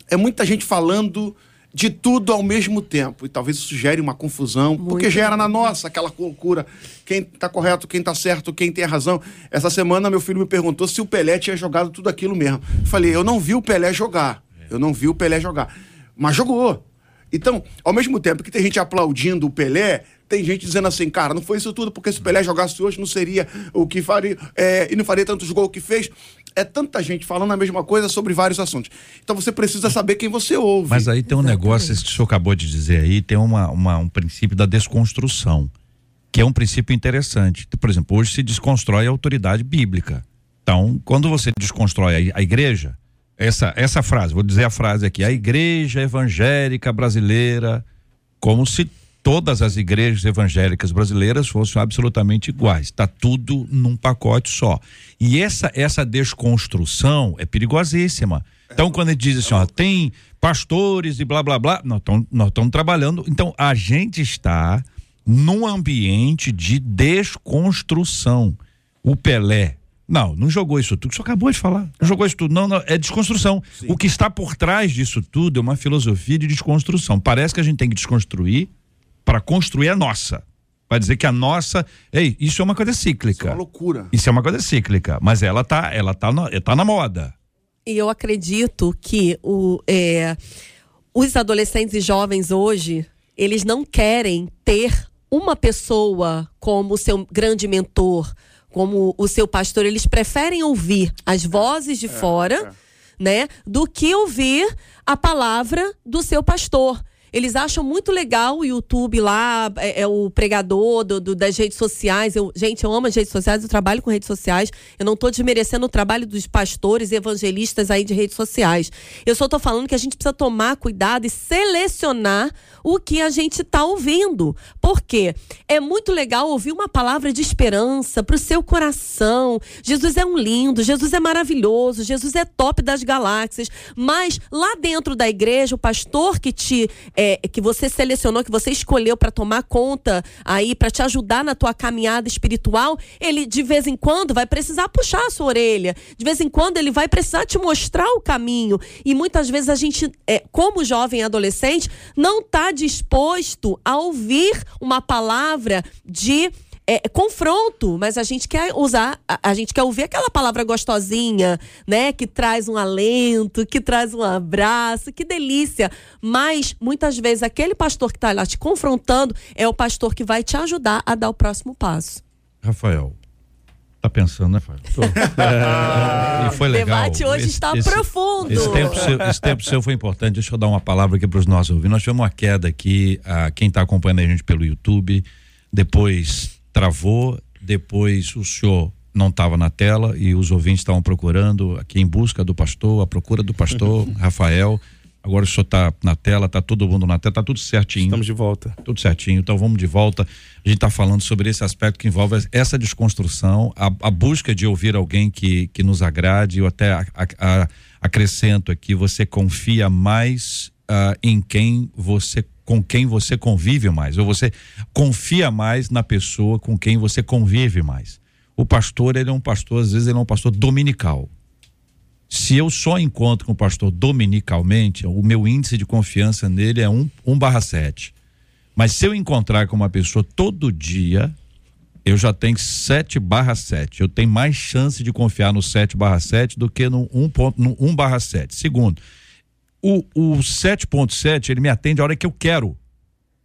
Speaker 3: É muita gente falando de tudo ao mesmo tempo. E talvez isso gere uma confusão, Muito porque gera na nossa aquela loucura. Quem está correto, quem está certo, quem tem razão. Essa semana meu filho me perguntou se o Pelé tinha jogado tudo aquilo mesmo. Eu falei, eu não vi o Pelé jogar. Eu não vi o Pelé jogar. Mas jogou. Então, ao mesmo tempo que tem gente aplaudindo o Pelé, tem gente dizendo assim, cara, não foi isso tudo, porque se o Pelé jogasse hoje não seria o que faria, é, e não faria tantos gols que fez. É tanta gente falando a mesma coisa sobre vários assuntos. Então você precisa saber quem você ouve.
Speaker 1: Mas aí tem um Exatamente. negócio, esse que o senhor acabou de dizer aí, tem uma, uma, um princípio da desconstrução, que é um princípio interessante. Por exemplo, hoje se desconstrói a autoridade bíblica. Então, quando você desconstrói a, a igreja, essa, essa frase, vou dizer a frase aqui, a igreja evangélica brasileira, como se todas as igrejas evangélicas brasileiras fossem absolutamente iguais. Está tudo num pacote só. E essa, essa desconstrução é perigosíssima. Então, quando ele diz assim, ó, tem pastores e blá blá blá, nós estamos trabalhando. Então, a gente está num ambiente de desconstrução. O Pelé. Não, não jogou isso tudo. Você acabou de falar. Não jogou isso tudo. Não, não é desconstrução. Sim. O que está por trás disso tudo é uma filosofia de desconstrução. Parece que a gente tem que desconstruir para construir a nossa. Para dizer que a nossa. Ei, isso é uma coisa cíclica. Isso é
Speaker 3: uma loucura.
Speaker 1: Isso é uma coisa cíclica. Mas ela tá, ela tá, no, tá na moda.
Speaker 4: E eu acredito que o, é, os adolescentes e jovens hoje, eles não querem ter uma pessoa como seu grande mentor, como o seu pastor. Eles preferem ouvir as vozes de é, fora, é. né, do que ouvir a palavra do seu pastor. Eles acham muito legal o YouTube lá, é, é o pregador do, do, das redes sociais. Eu, gente, eu amo as redes sociais, eu trabalho com redes sociais. Eu não estou desmerecendo o trabalho dos pastores evangelistas aí de redes sociais. Eu só estou falando que a gente precisa tomar cuidado e selecionar o que a gente está ouvindo. Porque é muito legal ouvir uma palavra de esperança para o seu coração. Jesus é um lindo, Jesus é maravilhoso, Jesus é top das galáxias. Mas lá dentro da igreja, o pastor que te é, que você selecionou, que você escolheu para tomar conta aí, para te ajudar na tua caminhada espiritual, ele de vez em quando vai precisar puxar a sua orelha. De vez em quando ele vai precisar te mostrar o caminho. E muitas vezes a gente, é, como jovem adolescente, não está disposto a ouvir uma palavra de é, confronto, mas a gente quer usar, a, a, gente quer ouvir aquela palavra gostosinha, né? Que traz um alento, que traz um abraço, que delícia. Mas muitas vezes aquele pastor que está lá te confrontando é o pastor que vai te ajudar a dar o próximo passo.
Speaker 1: Rafael, tá pensando, né, Fábio? É, e foi legal.
Speaker 4: O debate hoje
Speaker 1: esse,
Speaker 4: está
Speaker 1: esse,
Speaker 4: profundo.
Speaker 1: Esse tempo, seu, esse tempo seu foi importante. Deixa eu dar uma palavra aqui para os nossos ouvintes. Nós tivemos uma queda aqui, a quem está acompanhando a gente pelo YouTube, depois travou, depois o senhor não estava na tela e os ouvintes estavam procurando aqui em busca do pastor, a procura do pastor Rafael. Agora o senhor está na tela, está todo mundo na tela, está tudo certinho.
Speaker 2: Estamos de volta.
Speaker 1: Tudo certinho, então vamos de volta. A gente está falando sobre esse aspecto que envolve essa desconstrução, a, a, busca de ouvir alguém que, que nos agrade. Eu até a, a, acrescento aqui: você confia mais uh, em quem você com quem você convive mais, ou você confia mais na pessoa com quem você convive mais. O pastor, ele é um pastor, às vezes ele é um pastor dominical se eu só encontro com o pastor dominicalmente, o meu índice de confiança nele é 1, 1 barra 7. Mas se eu encontrar com uma pessoa todo dia, eu já tenho 7 barra 7. Eu tenho mais chance de confiar no 7 barra 7 do que no 1, ponto, no 1 barra 7. Segundo, o, o 7.7 ele me atende a hora que eu quero.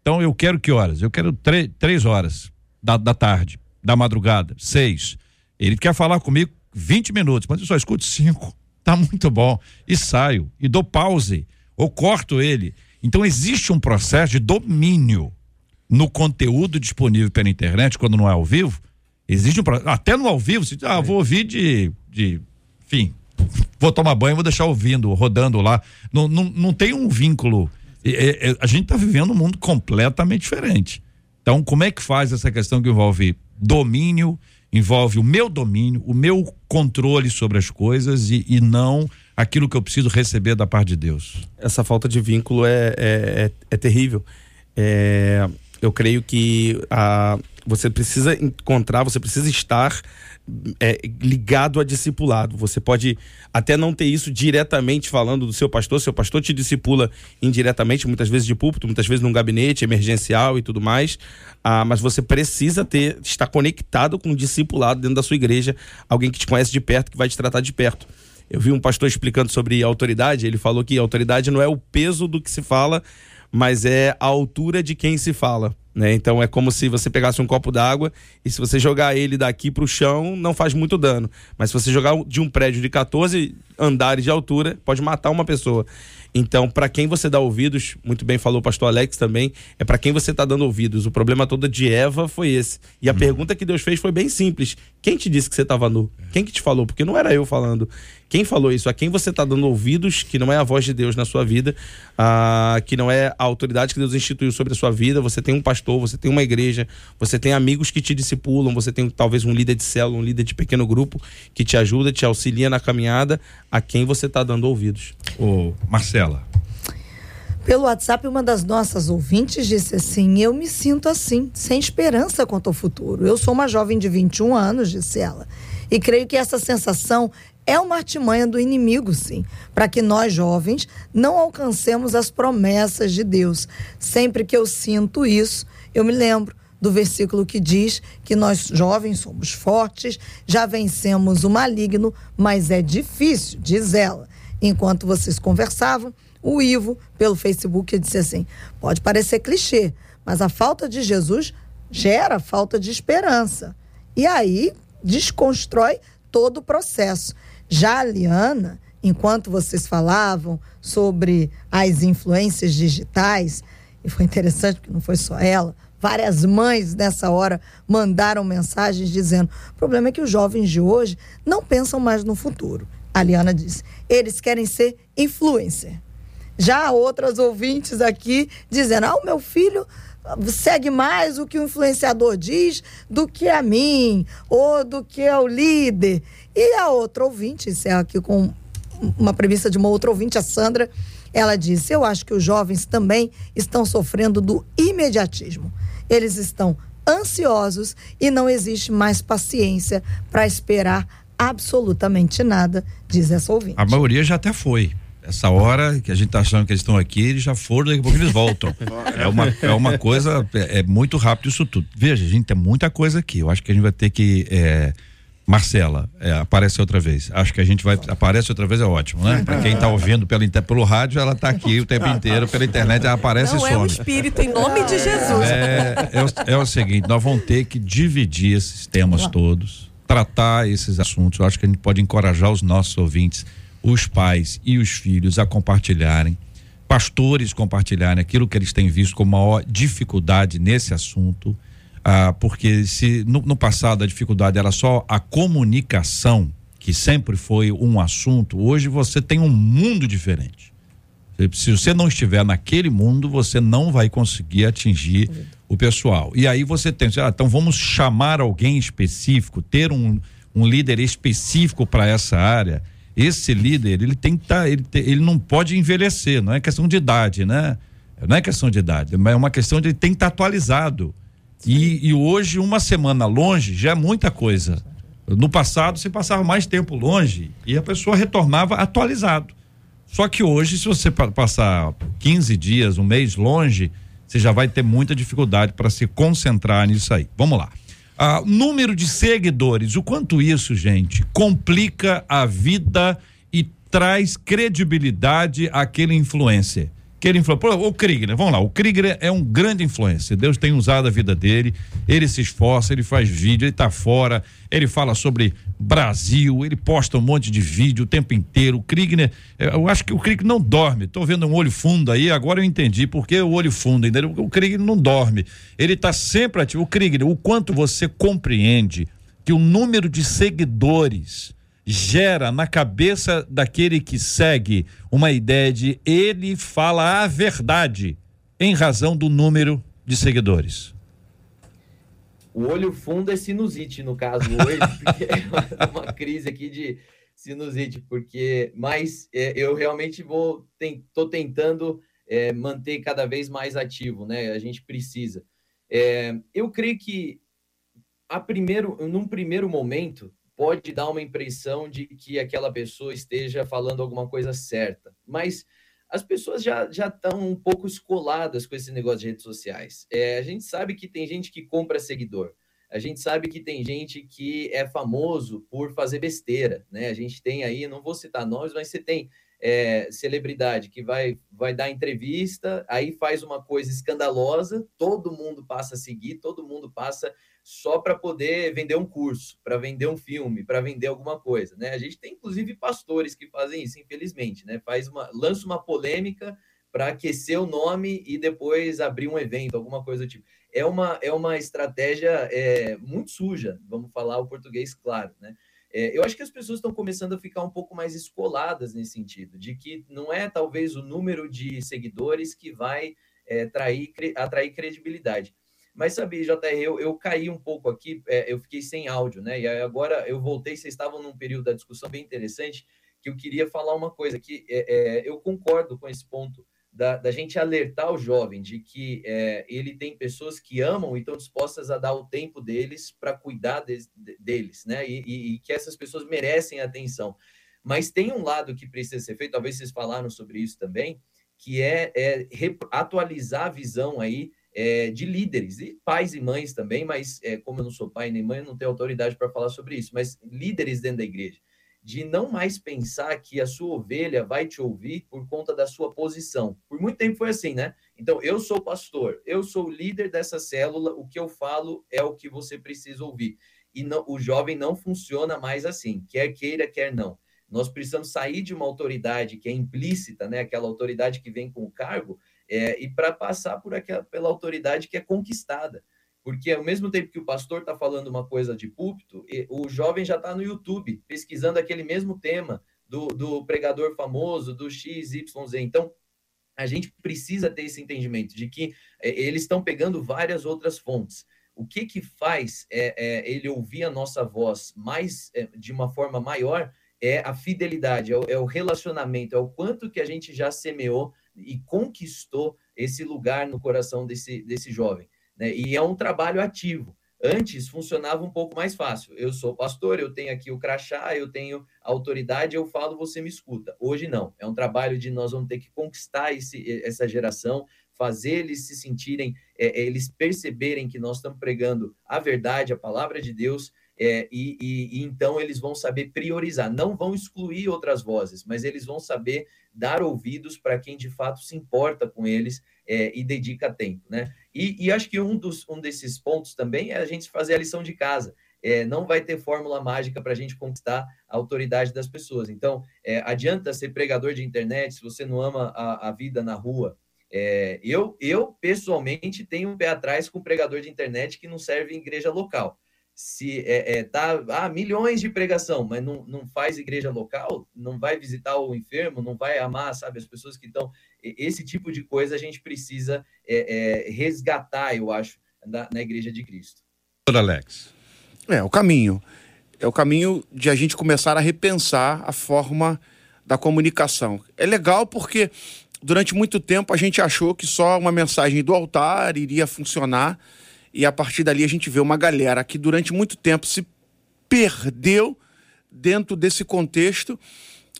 Speaker 1: Então eu quero que horas? Eu quero 3 horas da, da tarde, da madrugada, 6. Ele quer falar comigo 20 minutos, mas eu só escuto 5 tá muito bom. E saio, e dou pause, ou corto ele. Então existe um processo de domínio no conteúdo disponível pela internet, quando não é ao vivo. Existe um até no ao vivo, você diz, ah, vou ouvir de, de, enfim, vou tomar banho, vou deixar ouvindo, rodando lá. Não, não, não tem um vínculo. É, é, a gente está vivendo um mundo completamente diferente. Então, como é que faz essa questão que envolve domínio envolve o meu domínio, o meu controle sobre as coisas e, e não aquilo que eu preciso receber da parte de Deus.
Speaker 2: Essa falta de vínculo é, é, é, é terrível. É, eu creio que a, você precisa encontrar, você precisa estar é, ligado a discipulado. Você pode até não ter isso diretamente falando do seu pastor, seu pastor te discipula indiretamente, muitas vezes de púlpito, muitas vezes num gabinete emergencial e tudo mais. Ah, mas você precisa ter, estar conectado com um discipulado dentro da sua igreja, alguém que te conhece de perto, que vai te tratar de perto. Eu vi um pastor explicando sobre autoridade, ele falou que autoridade não é o peso do que se fala, mas é a altura de quem se fala. Né? Então é como se você pegasse um copo d'água e se você jogar ele daqui para o chão, não faz muito dano. Mas se você jogar de um prédio de 14 andares de altura, pode matar uma pessoa. Então, para quem você dá ouvidos, muito bem falou o pastor Alex também, é para quem você está dando ouvidos. O problema todo de Eva foi esse. E a hum. pergunta que Deus fez foi bem simples: quem te disse que você estava nu? Quem que te falou? Porque não era eu falando. Quem falou isso? A quem você está dando ouvidos, que não é a voz de Deus na sua vida, a, que não é a autoridade que Deus instituiu sobre a sua vida. Você tem um pastor, você tem uma igreja, você tem amigos que te discipulam, você tem talvez um líder de célula, um líder de pequeno grupo que te ajuda, te auxilia na caminhada. A quem você está dando ouvidos?
Speaker 1: Ô, Marcela.
Speaker 8: Pelo WhatsApp, uma das nossas ouvintes disse assim: Eu me sinto assim, sem esperança quanto ao futuro. Eu sou uma jovem de 21 anos, disse ela. E creio que essa sensação é uma artimanha do inimigo, sim, para que nós jovens não alcancemos as promessas de Deus. Sempre que eu sinto isso, eu me lembro do versículo que diz que nós jovens somos fortes, já vencemos o maligno, mas é difícil, diz ela. Enquanto vocês conversavam, o Ivo, pelo Facebook, disse assim: pode parecer clichê, mas a falta de Jesus gera falta de esperança. E aí desconstrói todo o processo. Já a Liana, enquanto vocês falavam sobre as influências digitais, e foi interessante porque não foi só ela, várias mães nessa hora mandaram mensagens dizendo: o problema é que os jovens de hoje não pensam mais no futuro. A Liana disse: eles querem ser influencer. Já outras ouvintes aqui dizendo: ah, o meu filho segue mais o que o influenciador diz do que a mim, ou do que o líder. E a outra ouvinte, encerra aqui com uma premissa de uma outra ouvinte, a Sandra, ela disse: Eu acho que os jovens também estão sofrendo do imediatismo. Eles estão ansiosos e não existe mais paciência para esperar absolutamente nada, diz essa ouvinte.
Speaker 1: A maioria já até foi. Essa hora que a gente está achando que eles estão aqui, eles já foram, daqui a pouco eles voltam. é, uma, é uma coisa, é, é, muito rápido isso tudo. Veja, gente, tem muita coisa aqui. Eu acho que a gente vai ter que. É, Marcela, é, aparece outra vez. Acho que a gente vai. Aparece outra vez é ótimo, né? Para quem está ouvindo pelo, pelo rádio, ela está aqui o tempo inteiro, pela internet, ela aparece
Speaker 4: Não
Speaker 1: e some. É
Speaker 4: o espírito, em nome de Jesus.
Speaker 1: É, é, o, é o seguinte: nós vamos ter que dividir esses temas todos, tratar esses assuntos. Eu acho que a gente pode encorajar os nossos ouvintes, os pais e os filhos a compartilharem, pastores compartilharem aquilo que eles têm visto como maior dificuldade nesse assunto ah, porque se no, no, passado a dificuldade era só a comunicação, que sempre foi um assunto, hoje você tem um mundo diferente. Se você não estiver naquele mundo, você não vai conseguir atingir o pessoal. E aí você tem, ah, então vamos chamar alguém específico, ter um, um líder específico para essa área. Esse líder, ele tem que estar, tá, ele, ele não pode envelhecer, não é questão de idade, né? Não é questão de idade, mas é uma questão de ele tem que estar tá atualizado. E, e, hoje, uma semana longe já é muita coisa. No passado, você passava mais tempo longe e a pessoa retornava atualizado. Só que hoje, se você passar 15 dias, um mês longe, você já vai ter muita dificuldade para se concentrar nisso aí. Vamos lá. Ah, número de seguidores, o quanto isso, gente, complica a vida e traz credibilidade àquele influencer que ele o Krieger, vamos lá, o Krieger é um grande influência, Deus tem usado a vida dele, ele se esforça, ele faz vídeo, ele tá fora, ele fala sobre Brasil, ele posta um monte de vídeo o tempo inteiro, o Krieger, eu acho que o Krieger não dorme, tô vendo um olho fundo aí, agora eu entendi por que o olho fundo, entendeu? O Krieger não dorme, ele tá sempre ativo, o Krieger, o quanto você compreende que o número de seguidores gera na cabeça daquele que segue uma ideia de ele fala a verdade em razão do número de seguidores.
Speaker 5: O olho fundo é sinusite, no caso, hoje, porque é uma crise aqui de sinusite, porque mas é, eu realmente vou estou tentando é, manter cada vez mais ativo, né? A gente precisa. É, eu creio que a primeiro, num primeiro momento, pode dar uma impressão de que aquela pessoa esteja falando alguma coisa certa, mas as pessoas já já estão um pouco escoladas com esse negócio de redes sociais. É, a gente sabe que tem gente que compra seguidor. A gente sabe que tem gente que é famoso por fazer besteira, né? A gente tem aí, não vou citar nomes, mas você tem é, celebridade que vai, vai dar entrevista, aí faz uma coisa escandalosa, todo mundo passa a seguir, todo mundo passa só para poder vender um curso, para vender um filme, para vender alguma coisa, né? A gente tem inclusive pastores que fazem isso, infelizmente, né? Faz uma lança uma polêmica para aquecer o nome e depois abrir um evento, alguma coisa do tipo. É uma é uma estratégia é, muito suja, vamos falar o português claro, né? É, eu acho que as pessoas estão começando a ficar um pouco mais escoladas nesse sentido, de que não é talvez o número de seguidores que vai é, trair, atrair credibilidade. Mas sabe, JR, eu, eu caí um pouco aqui, é, eu fiquei sem áudio, né? E agora eu voltei, vocês estavam num período da discussão bem interessante, que eu queria falar uma coisa, que é, é, eu concordo com esse ponto da, da gente alertar o jovem de que é, ele tem pessoas que amam e estão dispostas a dar o tempo deles para cuidar de, de, deles, né? E, e, e que essas pessoas merecem atenção. Mas tem um lado que precisa ser feito, talvez vocês falaram sobre isso também, que é, é atualizar a visão aí é, de líderes, e pais e mães também, mas é, como eu não sou pai nem mãe, eu não tenho autoridade para falar sobre isso, mas líderes dentro da igreja, de não mais pensar que a sua ovelha vai te ouvir por conta da sua posição. Por muito tempo foi assim, né? Então, eu sou pastor, eu sou líder dessa célula, o que eu falo é o que você precisa ouvir. E não, o jovem não funciona mais assim, quer queira, quer não. Nós precisamos sair de uma autoridade que é implícita, né? Aquela autoridade que vem com o cargo, é, e para passar por aquela, pela autoridade que é conquistada. Porque ao mesmo tempo que o pastor está falando uma coisa de púlpito, o jovem já está no YouTube pesquisando aquele mesmo tema do, do pregador famoso, do XYZ. Então, a gente precisa ter esse entendimento de que é, eles estão pegando várias outras fontes. O que que faz é, é ele ouvir a nossa voz mais é, de uma forma maior é a fidelidade, é o, é o, relacionamento, é o quanto que a gente já semeou e conquistou esse lugar no coração desse, desse jovem. Né? E é um trabalho ativo. Antes funcionava um pouco mais fácil. Eu sou pastor, eu tenho aqui o crachá, eu tenho autoridade, eu falo, você me escuta. Hoje não. É um trabalho de nós vamos ter que conquistar esse, essa geração, fazer eles se sentirem, é, é, eles perceberem que nós estamos pregando a verdade, a palavra de Deus, é, e, e, e, então eles vão saber priorizar. Não vão excluir outras vozes, mas eles vão saber dar ouvidos para quem de fato se importa com eles é, e dedica tempo, né? E, e, acho que um, dos, um desses pontos também é a gente fazer a lição de casa. É, não vai ter fórmula mágica para a gente conquistar a autoridade das pessoas. Então, é, adianta ser pregador de internet se você não ama a, a vida na rua. É, eu, eu, pessoalmente, tenho um pé atrás com pregador de internet que não serve em igreja local se é, é, tá ah, milhões de pregação, mas não, não faz igreja local, não vai visitar o enfermo, não vai amar, sabe, as pessoas que estão. Esse tipo de coisa a gente precisa é, é, resgatar, eu acho, na, na igreja de Cristo.
Speaker 1: Alex.
Speaker 3: É, o caminho. É o caminho de a gente começar a repensar a forma da comunicação. É legal porque durante muito tempo a gente achou que só uma mensagem do altar iria funcionar e a partir dali a gente vê uma galera que durante muito tempo se perdeu dentro desse contexto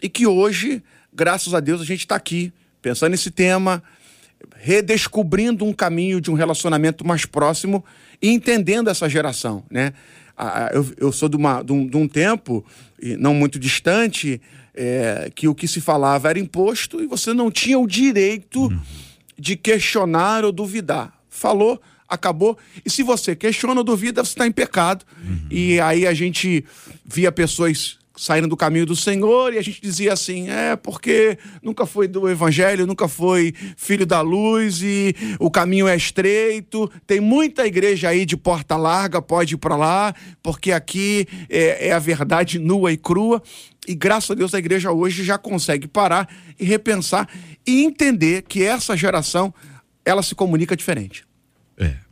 Speaker 3: e que hoje, graças a Deus, a gente está aqui pensando nesse tema, redescobrindo um caminho de um relacionamento mais próximo e entendendo essa geração, né? Eu, eu sou de, uma, de, um, de um tempo, não muito distante, é, que o que se falava era imposto e você não tinha o direito uhum. de questionar ou duvidar. Falou, acabou. E se você questiona ou duvida, você está em pecado. Uhum. E aí a gente via pessoas saindo do caminho do Senhor e a gente dizia assim: é porque nunca foi do Evangelho, nunca foi filho da luz e o caminho é estreito. Tem muita igreja aí de porta larga, pode ir para lá, porque aqui é, é a verdade nua e crua. E graças a Deus a igreja hoje já consegue parar e repensar e entender que essa geração ela se comunica diferente.
Speaker 1: É.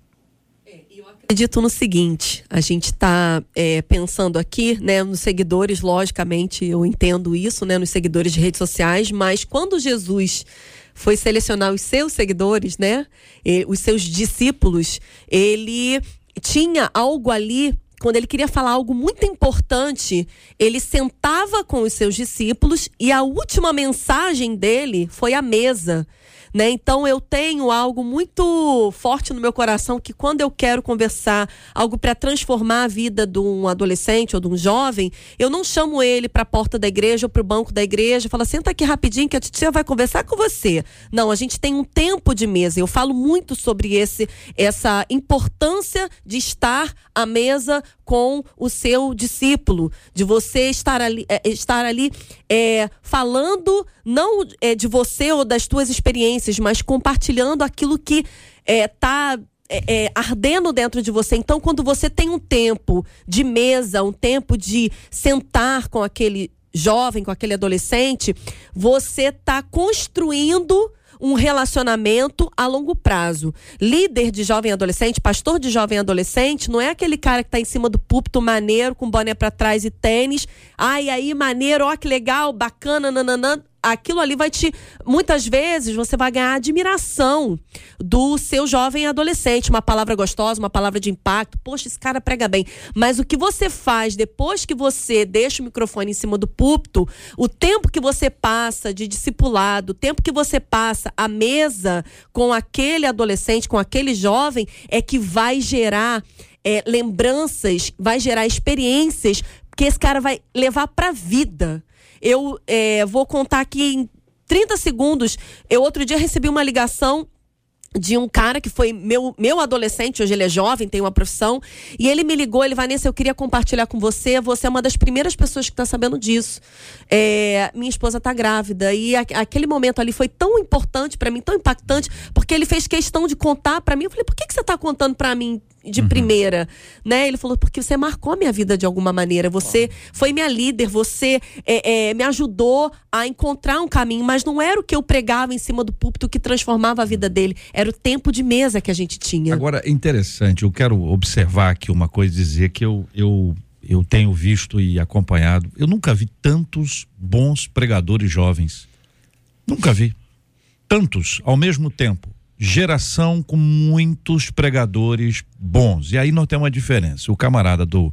Speaker 4: Acredito no seguinte, a gente está é, pensando aqui, né, nos seguidores, logicamente, eu entendo isso, né, nos seguidores de redes sociais, mas quando Jesus foi selecionar os seus seguidores, né, os seus discípulos, ele tinha algo ali quando ele queria falar algo muito importante, ele sentava com os seus discípulos e a última mensagem dele foi a mesa né? Então eu tenho algo muito forte no meu coração que quando eu quero conversar algo para transformar a vida de um adolescente ou de um jovem, eu não chamo ele para a porta da igreja ou para o banco da igreja, fala senta aqui rapidinho que a titia vai conversar com você. Não, a gente tem um tempo de mesa. Eu falo muito sobre esse essa importância de estar à mesa com o seu discípulo, de você estar ali, é, estar ali é, falando não é, de você ou das tuas experiências, mas compartilhando aquilo que está é, é, ardendo dentro de você. Então, quando você tem um tempo de mesa, um tempo de sentar com aquele jovem, com aquele adolescente, você está construindo um relacionamento a longo prazo. Líder de jovem adolescente, pastor de jovem adolescente, não é aquele cara que está em cima do púlpito maneiro, com boné para trás e tênis. Ai, aí, maneiro, ó, que legal, bacana, nananã aquilo ali vai te. Muitas vezes você vai ganhar admiração do seu jovem adolescente. Uma palavra gostosa, uma palavra de impacto. Poxa, esse cara prega bem. Mas o que você faz depois que você deixa o microfone em cima do púlpito, o tempo que você passa de discipulado, o tempo que você passa à mesa com aquele adolescente, com aquele jovem, é que vai gerar. É, lembranças, vai gerar experiências que esse cara vai levar para a vida. Eu é, vou contar aqui em 30 segundos. Eu outro dia recebi uma ligação de um cara que foi meu, meu adolescente, hoje ele é jovem, tem uma profissão, e ele me ligou, ele, Vanessa, eu queria compartilhar com você, você é uma das primeiras pessoas que está sabendo disso. É, minha esposa está grávida, e a, aquele momento ali foi tão importante para mim, tão impactante, porque ele fez questão de contar para mim, eu falei, por que, que você está contando para mim de uhum. primeira, né? Ele falou porque você marcou a minha vida de alguma maneira, você foi minha líder, você é, é, me ajudou a encontrar um caminho, mas não era o que eu pregava em cima do púlpito que transformava a vida dele, era o tempo de mesa que a gente tinha.
Speaker 1: Agora, interessante, eu quero observar aqui uma coisa, dizer que eu, eu, eu tenho visto e acompanhado, eu nunca vi tantos bons pregadores jovens, nunca vi, tantos ao mesmo tempo geração com muitos pregadores bons. E aí nós temos uma diferença. O camarada do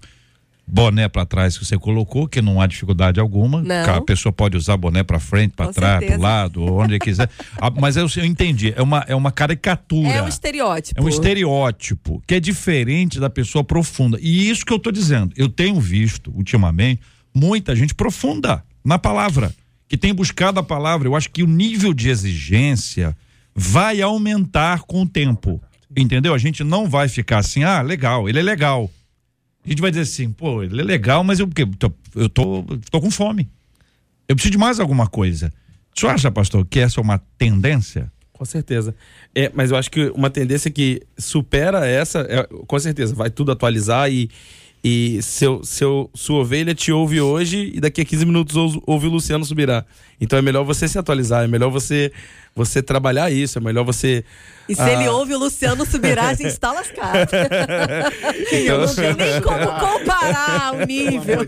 Speaker 1: boné para trás que você colocou, que não há dificuldade alguma. Não. A pessoa pode usar boné para frente, para trás, para lado, onde quiser. Ah, mas eu, eu, entendi, é uma, é uma caricatura. É
Speaker 4: um estereótipo.
Speaker 1: É um estereótipo que é diferente da pessoa profunda. E isso que eu estou dizendo, eu tenho visto ultimamente muita gente profunda na palavra, que tem buscado a palavra. Eu acho que o nível de exigência vai aumentar com o tempo. Entendeu? A gente não vai ficar assim, ah, legal, ele é legal. A gente vai dizer assim, pô, ele é legal, mas eu, eu tô, tô com fome. Eu preciso de mais alguma coisa. O senhor acha, pastor, que essa é uma tendência?
Speaker 2: Com certeza. É, mas eu acho que uma tendência que supera essa, é, com certeza, vai tudo atualizar e, e seu, seu, sua ovelha te ouve hoje e daqui a 15 minutos ouve o Luciano Subirá. Então é melhor você se atualizar, é melhor você você trabalhar isso, é melhor você.
Speaker 4: E se ah... ele ouve o Luciano Subirá, a gente está lascado. então... Não tem nem como comparar o nível.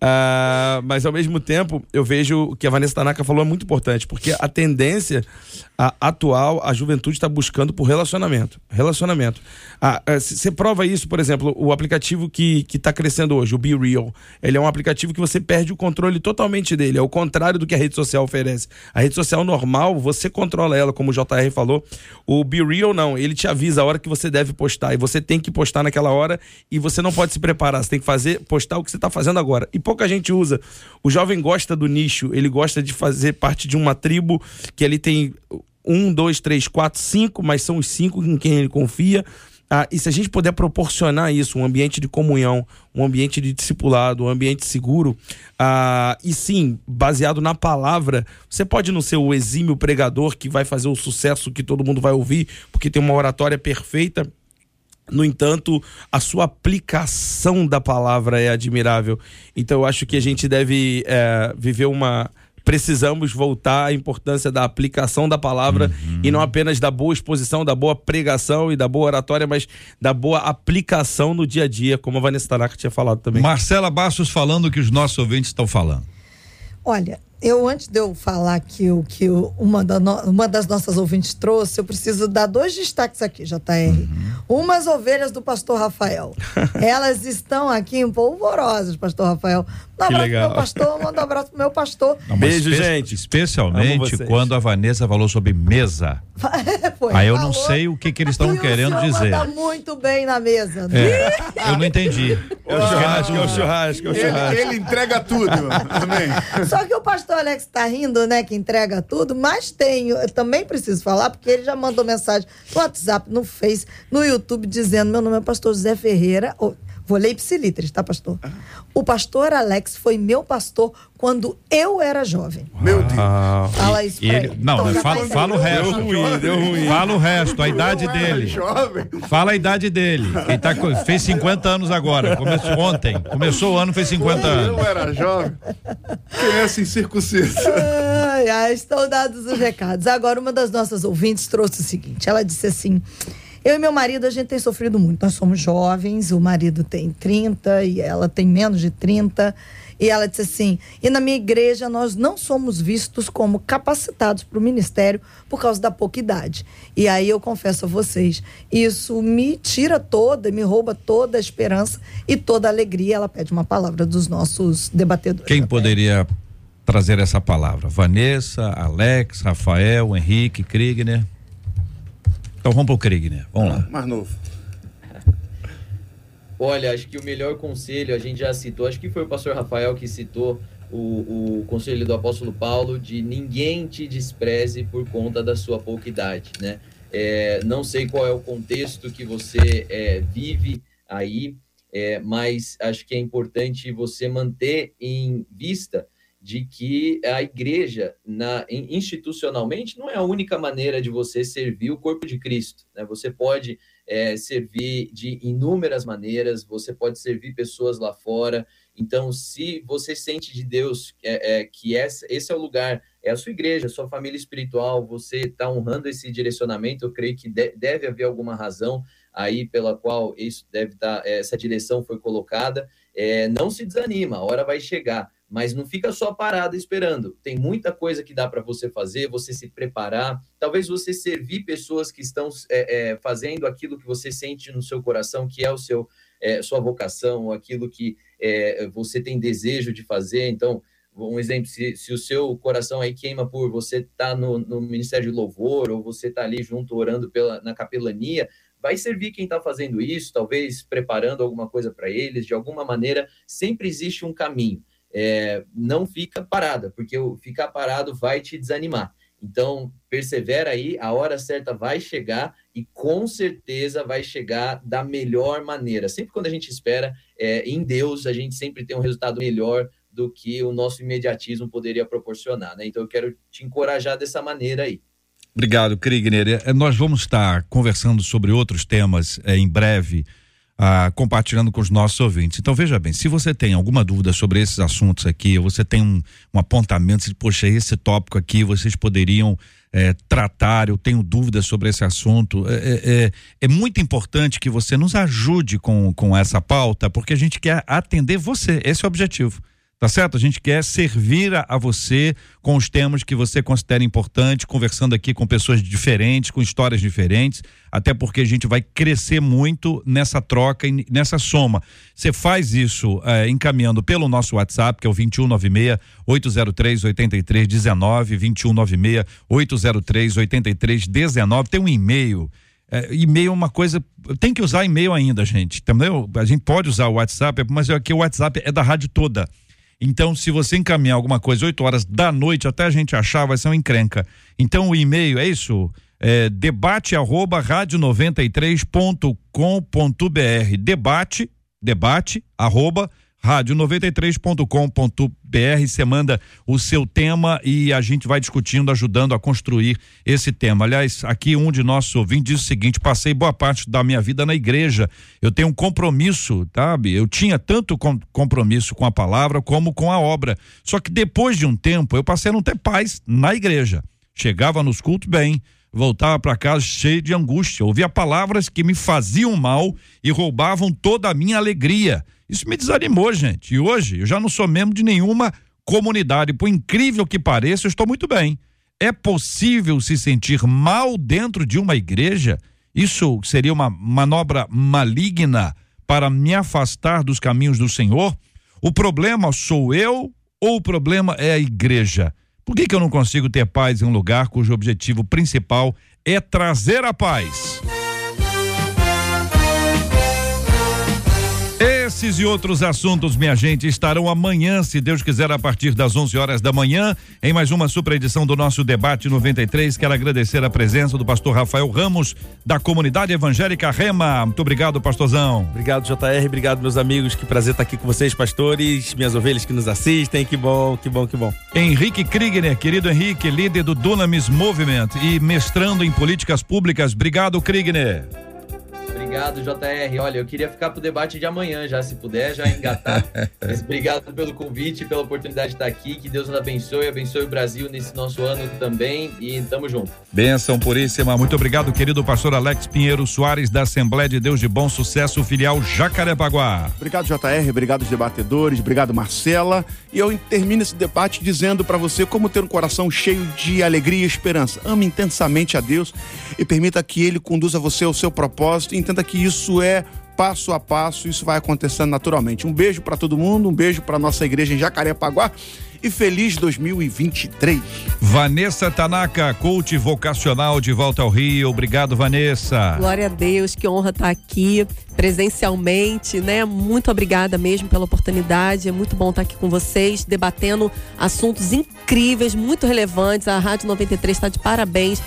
Speaker 2: ah, mas ao mesmo tempo, eu vejo o que a Vanessa Tanaka falou é muito importante, porque a tendência a, atual, a juventude está buscando por relacionamento. Relacionamento. Você ah, prova isso, por exemplo, o aplicativo que está crescendo hoje, o Be Real. Ele é um aplicativo que você perde o controle totalmente dele. É o contrário do que a rede social oferece. A rede social normal, você controla ela, como o JR falou. O Be Real não, ele te avisa a hora que você deve postar e você tem que postar naquela hora e você não pode se preparar, você tem que fazer, postar o que você está fazendo agora. E pouca gente usa. O jovem gosta do nicho, ele gosta de fazer parte de uma tribo que ele tem um, dois, três, quatro, cinco, mas são os cinco em quem ele confia. Ah, e se a gente puder proporcionar isso, um ambiente de comunhão, um ambiente de discipulado, um ambiente seguro, ah, e sim, baseado na palavra, você pode não ser o exímio pregador que vai fazer o sucesso que todo mundo vai ouvir, porque tem uma oratória perfeita. No entanto, a sua aplicação da palavra é admirável. Então, eu acho que a gente deve é, viver uma precisamos voltar à importância da aplicação da palavra uhum. e não apenas da boa exposição, da boa pregação e da boa oratória, mas da boa aplicação no dia a dia, como a Vanessa Tanaka tinha falado também.
Speaker 1: Marcela Bastos falando o que os nossos ouvintes estão falando.
Speaker 8: Olha, eu, antes de eu falar que o que uma, da no, uma das nossas ouvintes trouxe, eu preciso dar dois destaques aqui, JR. Uhum. Umas ovelhas do pastor Rafael. Elas estão aqui polvorosas, pastor Rafael. Um abraço pro meu pastor, manda um abraço pro meu pastor.
Speaker 1: Não, Beijo, espe gente. Especialmente quando a Vanessa falou sobre mesa. Foi, Aí eu falou, não sei o que, que eles estão querendo dizer.
Speaker 8: Tá muito bem na mesa. Né? É,
Speaker 1: eu não entendi.
Speaker 2: É o churrasco, é o churrasco, é o churrasco.
Speaker 3: Ele, ele entrega tudo. Amém.
Speaker 8: Só que o pastor Alex tá rindo, né, que entrega tudo, mas tem, eu também preciso falar, porque ele já mandou mensagem no WhatsApp, no Face, no YouTube, dizendo: meu nome é pastor José Ferreira. Vou ler ipsilíteres, tá, pastor? O pastor Alex foi meu pastor quando eu era jovem.
Speaker 3: Meu Deus. Ah,
Speaker 8: fala isso
Speaker 1: pra ele. ele. Não, então, fala, fala o resto. Deu ruim, deu ruim. Fala o resto, a idade dele. Jovem. Fala a idade dele. Ele tá, fez 50 anos agora. Começou ontem. Começou o ano, fez 50 anos.
Speaker 3: Eu era jovem. Criança incircuncisa.
Speaker 8: Ai, ai, estão dados os recados. Agora, uma das nossas ouvintes trouxe o seguinte: ela disse assim. Eu e meu marido, a gente tem sofrido muito. Nós somos jovens, o marido tem 30 e ela tem menos de 30. E ela disse assim: e na minha igreja nós não somos vistos como capacitados para o ministério por causa da pouca idade. E aí eu confesso a vocês, isso me tira toda, me rouba toda a esperança e toda a alegria. Ela pede uma palavra dos nossos debatedores.
Speaker 1: Quem poderia trazer essa palavra? Vanessa, Alex, Rafael, Henrique, Kriegner? Então vamos pro Krieg, né? Vamos lá.
Speaker 3: Mais novo.
Speaker 5: Olha, acho que o melhor conselho, a gente já citou, acho que foi o pastor Rafael que citou o, o conselho do apóstolo Paulo de ninguém te despreze por conta da sua pouca idade, né? É, não sei qual é o contexto que você é, vive aí, é, mas acho que é importante você manter em vista de que a igreja, na, institucionalmente, não é a única maneira de você servir o corpo de Cristo. Né? Você pode é, servir de inúmeras maneiras, você pode servir pessoas lá fora. Então, se você sente de Deus é, é, que essa, esse é o lugar, é a sua igreja, a sua família espiritual, você está honrando esse direcionamento, eu creio que de, deve haver alguma razão aí pela qual isso deve estar, tá, essa direção foi colocada. É, não se desanima, a hora vai chegar mas não fica só parado esperando. Tem muita coisa que dá para você fazer, você se preparar, talvez você servir pessoas que estão é, é, fazendo aquilo que você sente no seu coração, que é o seu é, sua vocação, aquilo que é, você tem desejo de fazer. Então, um exemplo, se, se o seu coração aí queima por você estar tá no, no Ministério de Louvor, ou você está ali junto orando pela, na capelania, vai servir quem está fazendo isso, talvez preparando alguma coisa para eles, de alguma maneira, sempre existe um caminho é, não fica parada, porque ficar parado vai te desanimar. Então, persevera aí, a hora certa vai chegar e com certeza vai chegar da melhor maneira. Sempre quando a gente espera é, em Deus, a gente sempre tem um resultado melhor do que o nosso imediatismo poderia proporcionar. Né? Então, eu quero te encorajar dessa maneira aí.
Speaker 1: Obrigado, Krigner. É, nós vamos estar conversando sobre outros temas é, em breve ah, compartilhando com os nossos ouvintes. Então veja bem, se você tem alguma dúvida sobre esses assuntos aqui, você tem um, um apontamento de, poxa, esse tópico aqui vocês poderiam é, tratar, eu tenho dúvidas sobre esse assunto. É, é, é, é, muito importante que você nos ajude com, com essa pauta, porque a gente quer atender você. Esse é o objetivo. Tá certo? A gente quer servir a, a, você com os temas que você considera importante, conversando aqui com pessoas diferentes, com histórias diferentes, até porque a gente vai crescer muito nessa troca e nessa soma. Você faz isso é, encaminhando pelo nosso WhatsApp, que é o 2196 803 8319, 2196 803 8319. Tem um e-mail. É, e-mail é uma coisa. Tem que usar e-mail ainda, gente. Entendeu? A gente pode usar o WhatsApp, mas aqui o WhatsApp é da rádio toda. Então, se você encaminhar alguma coisa 8 horas da noite até a gente achar, vai ser uma encrenca. Então, o e-mail é isso? É debate arroba rádio93.com.br. Debate, debate arroba rádio93.com.br. Você manda o seu tema e a gente vai discutindo, ajudando a construir esse tema. Aliás, aqui um de nossos ouvintes diz o seguinte: passei boa parte da minha vida na igreja. Eu tenho um compromisso, sabe? Eu tinha tanto com, compromisso com a palavra como com a obra. Só que depois de um tempo, eu passei a não ter paz na igreja. Chegava nos cultos bem voltava para casa cheio de angústia, ouvia palavras que me faziam mal e roubavam toda a minha alegria. Isso me desanimou, gente. E hoje eu já não sou membro de nenhuma comunidade. Por incrível que pareça, eu estou muito bem. É possível se sentir mal dentro de uma igreja? Isso seria uma manobra maligna para me afastar dos caminhos do Senhor? O problema sou eu ou o problema é a igreja? Por que, que eu não consigo ter paz em um lugar cujo objetivo principal é trazer a paz? Esses e outros assuntos, minha gente, estarão amanhã, se Deus quiser, a partir das 11 horas da manhã, em mais uma super edição do nosso Debate 93. Quero agradecer a presença do pastor Rafael Ramos, da comunidade evangélica Rema. Muito obrigado, pastorzão.
Speaker 2: Obrigado, JR. Obrigado, meus amigos. Que prazer estar aqui com vocês, pastores, minhas ovelhas que nos assistem. Que bom, que bom, que bom.
Speaker 1: Henrique Krigner, querido Henrique, líder do Dunamis Movement e mestrando em políticas públicas. Obrigado, Krigner.
Speaker 5: Obrigado, JR. Olha, eu queria ficar pro debate de amanhã já, se puder, já engatar. Mas obrigado pelo convite, pela oportunidade de estar aqui. Que Deus nos abençoe, abençoe o Brasil nesse nosso ano também. E tamo junto.
Speaker 1: Benção puríssima. Muito obrigado, querido pastor Alex Pinheiro Soares, da Assembleia de Deus de Bom Sucesso, filial Jacarepaguá.
Speaker 3: Obrigado, JR. Obrigado, os debatedores. Obrigado, Marcela. E eu termino esse debate dizendo para você como ter um coração cheio de alegria e esperança. Ame intensamente a Deus e permita que Ele conduza você ao seu propósito. Entenda entenda que isso é passo a passo, isso vai acontecendo naturalmente. Um beijo para todo mundo, um beijo para nossa igreja em Jacarepaguá e feliz 2023.
Speaker 1: Vanessa Tanaka, coach vocacional de volta ao Rio. Obrigado, Vanessa.
Speaker 4: Glória a Deus, que honra estar aqui presencialmente, né? Muito obrigada mesmo pela oportunidade. É muito bom estar aqui com vocês, debatendo assuntos incríveis, muito relevantes. A Rádio 93 está de parabéns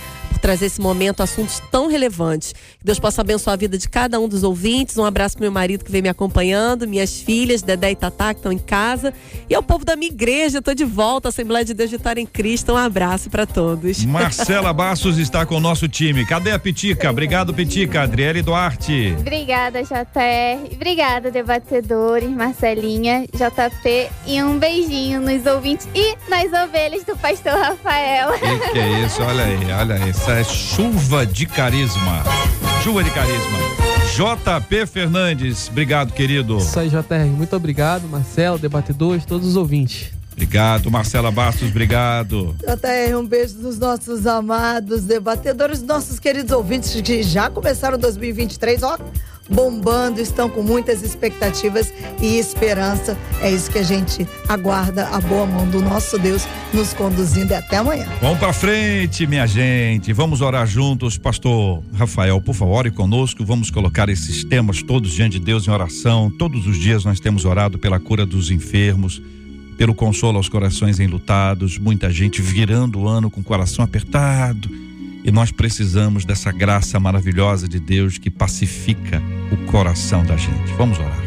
Speaker 4: trazer esse momento, assuntos tão relevantes. Que Deus possa abençoar a vida de cada um dos ouvintes. Um abraço para meu marido que vem me acompanhando, minhas filhas, Dedé e Tatá, que estão em casa. E ao povo da minha igreja, estou de volta, Assembleia de Deus de Vitória em Cristo. Um abraço para todos.
Speaker 1: Marcela Bastos está com o nosso time. Cadê a Pitica? Obrigado, Pitica. Adriele Duarte.
Speaker 6: Obrigada, JR. Obrigada, debatedores, Marcelinha, JP. E um beijinho nos ouvintes e nas ovelhas do pastor Rafael.
Speaker 1: Que, que é isso? Olha aí, olha aí. É chuva de carisma. Chuva de carisma. JP Fernandes, obrigado, querido.
Speaker 10: Isso aí, JR. Muito obrigado, Marcelo, debatedores, todos os ouvintes.
Speaker 1: Obrigado, Marcela Bastos, obrigado.
Speaker 8: JR, um beijo dos nossos amados debatedores, nossos queridos ouvintes que já começaram 2023, ó, bombando, estão com muitas expectativas e esperança. É isso que a gente aguarda, a boa mão do nosso Deus nos conduzindo e até amanhã.
Speaker 1: Vamos pra frente, minha gente. Vamos orar juntos. Pastor Rafael, por favor, ore conosco. Vamos colocar esses temas todos diante de Deus em oração. Todos os dias nós temos orado pela cura dos enfermos, pelo consolo aos corações enlutados, muita gente virando o ano com o coração apertado. E nós precisamos dessa graça maravilhosa de Deus que pacifica o coração da gente. Vamos orar.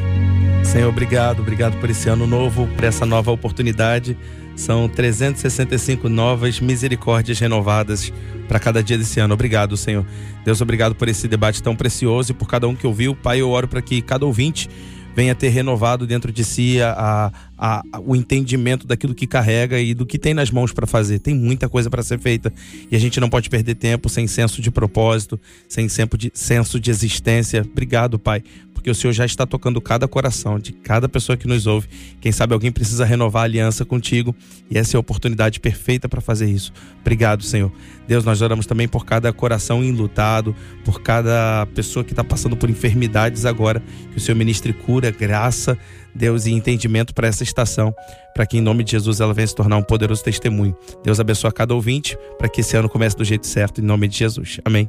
Speaker 2: Senhor, obrigado, obrigado por esse ano novo, por essa nova oportunidade. São 365 novas misericórdias renovadas para cada dia desse ano. Obrigado, Senhor. Deus, obrigado por esse debate tão precioso e por cada um que ouviu. Pai, eu oro para que cada ouvinte venha ter renovado dentro de si a, a, a, o entendimento daquilo que carrega e do que tem nas mãos para fazer. Tem muita coisa para ser feita e a gente não pode perder tempo sem senso de propósito, sem senso de, senso de existência. Obrigado, Pai, porque o Senhor já está tocando cada coração de cada pessoa que nos ouve. Quem sabe alguém precisa renovar a aliança contigo e essa é a oportunidade perfeita para fazer isso. Obrigado, Senhor. Deus, nós oramos também por cada coração enlutado, por cada pessoa que está passando por enfermidades agora. Que o Senhor ministre cura, graça, Deus, e entendimento para essa estação, para que em nome de Jesus ela venha se tornar um poderoso testemunho. Deus abençoe cada ouvinte, para que esse ano comece do jeito certo, em nome de Jesus. Amém.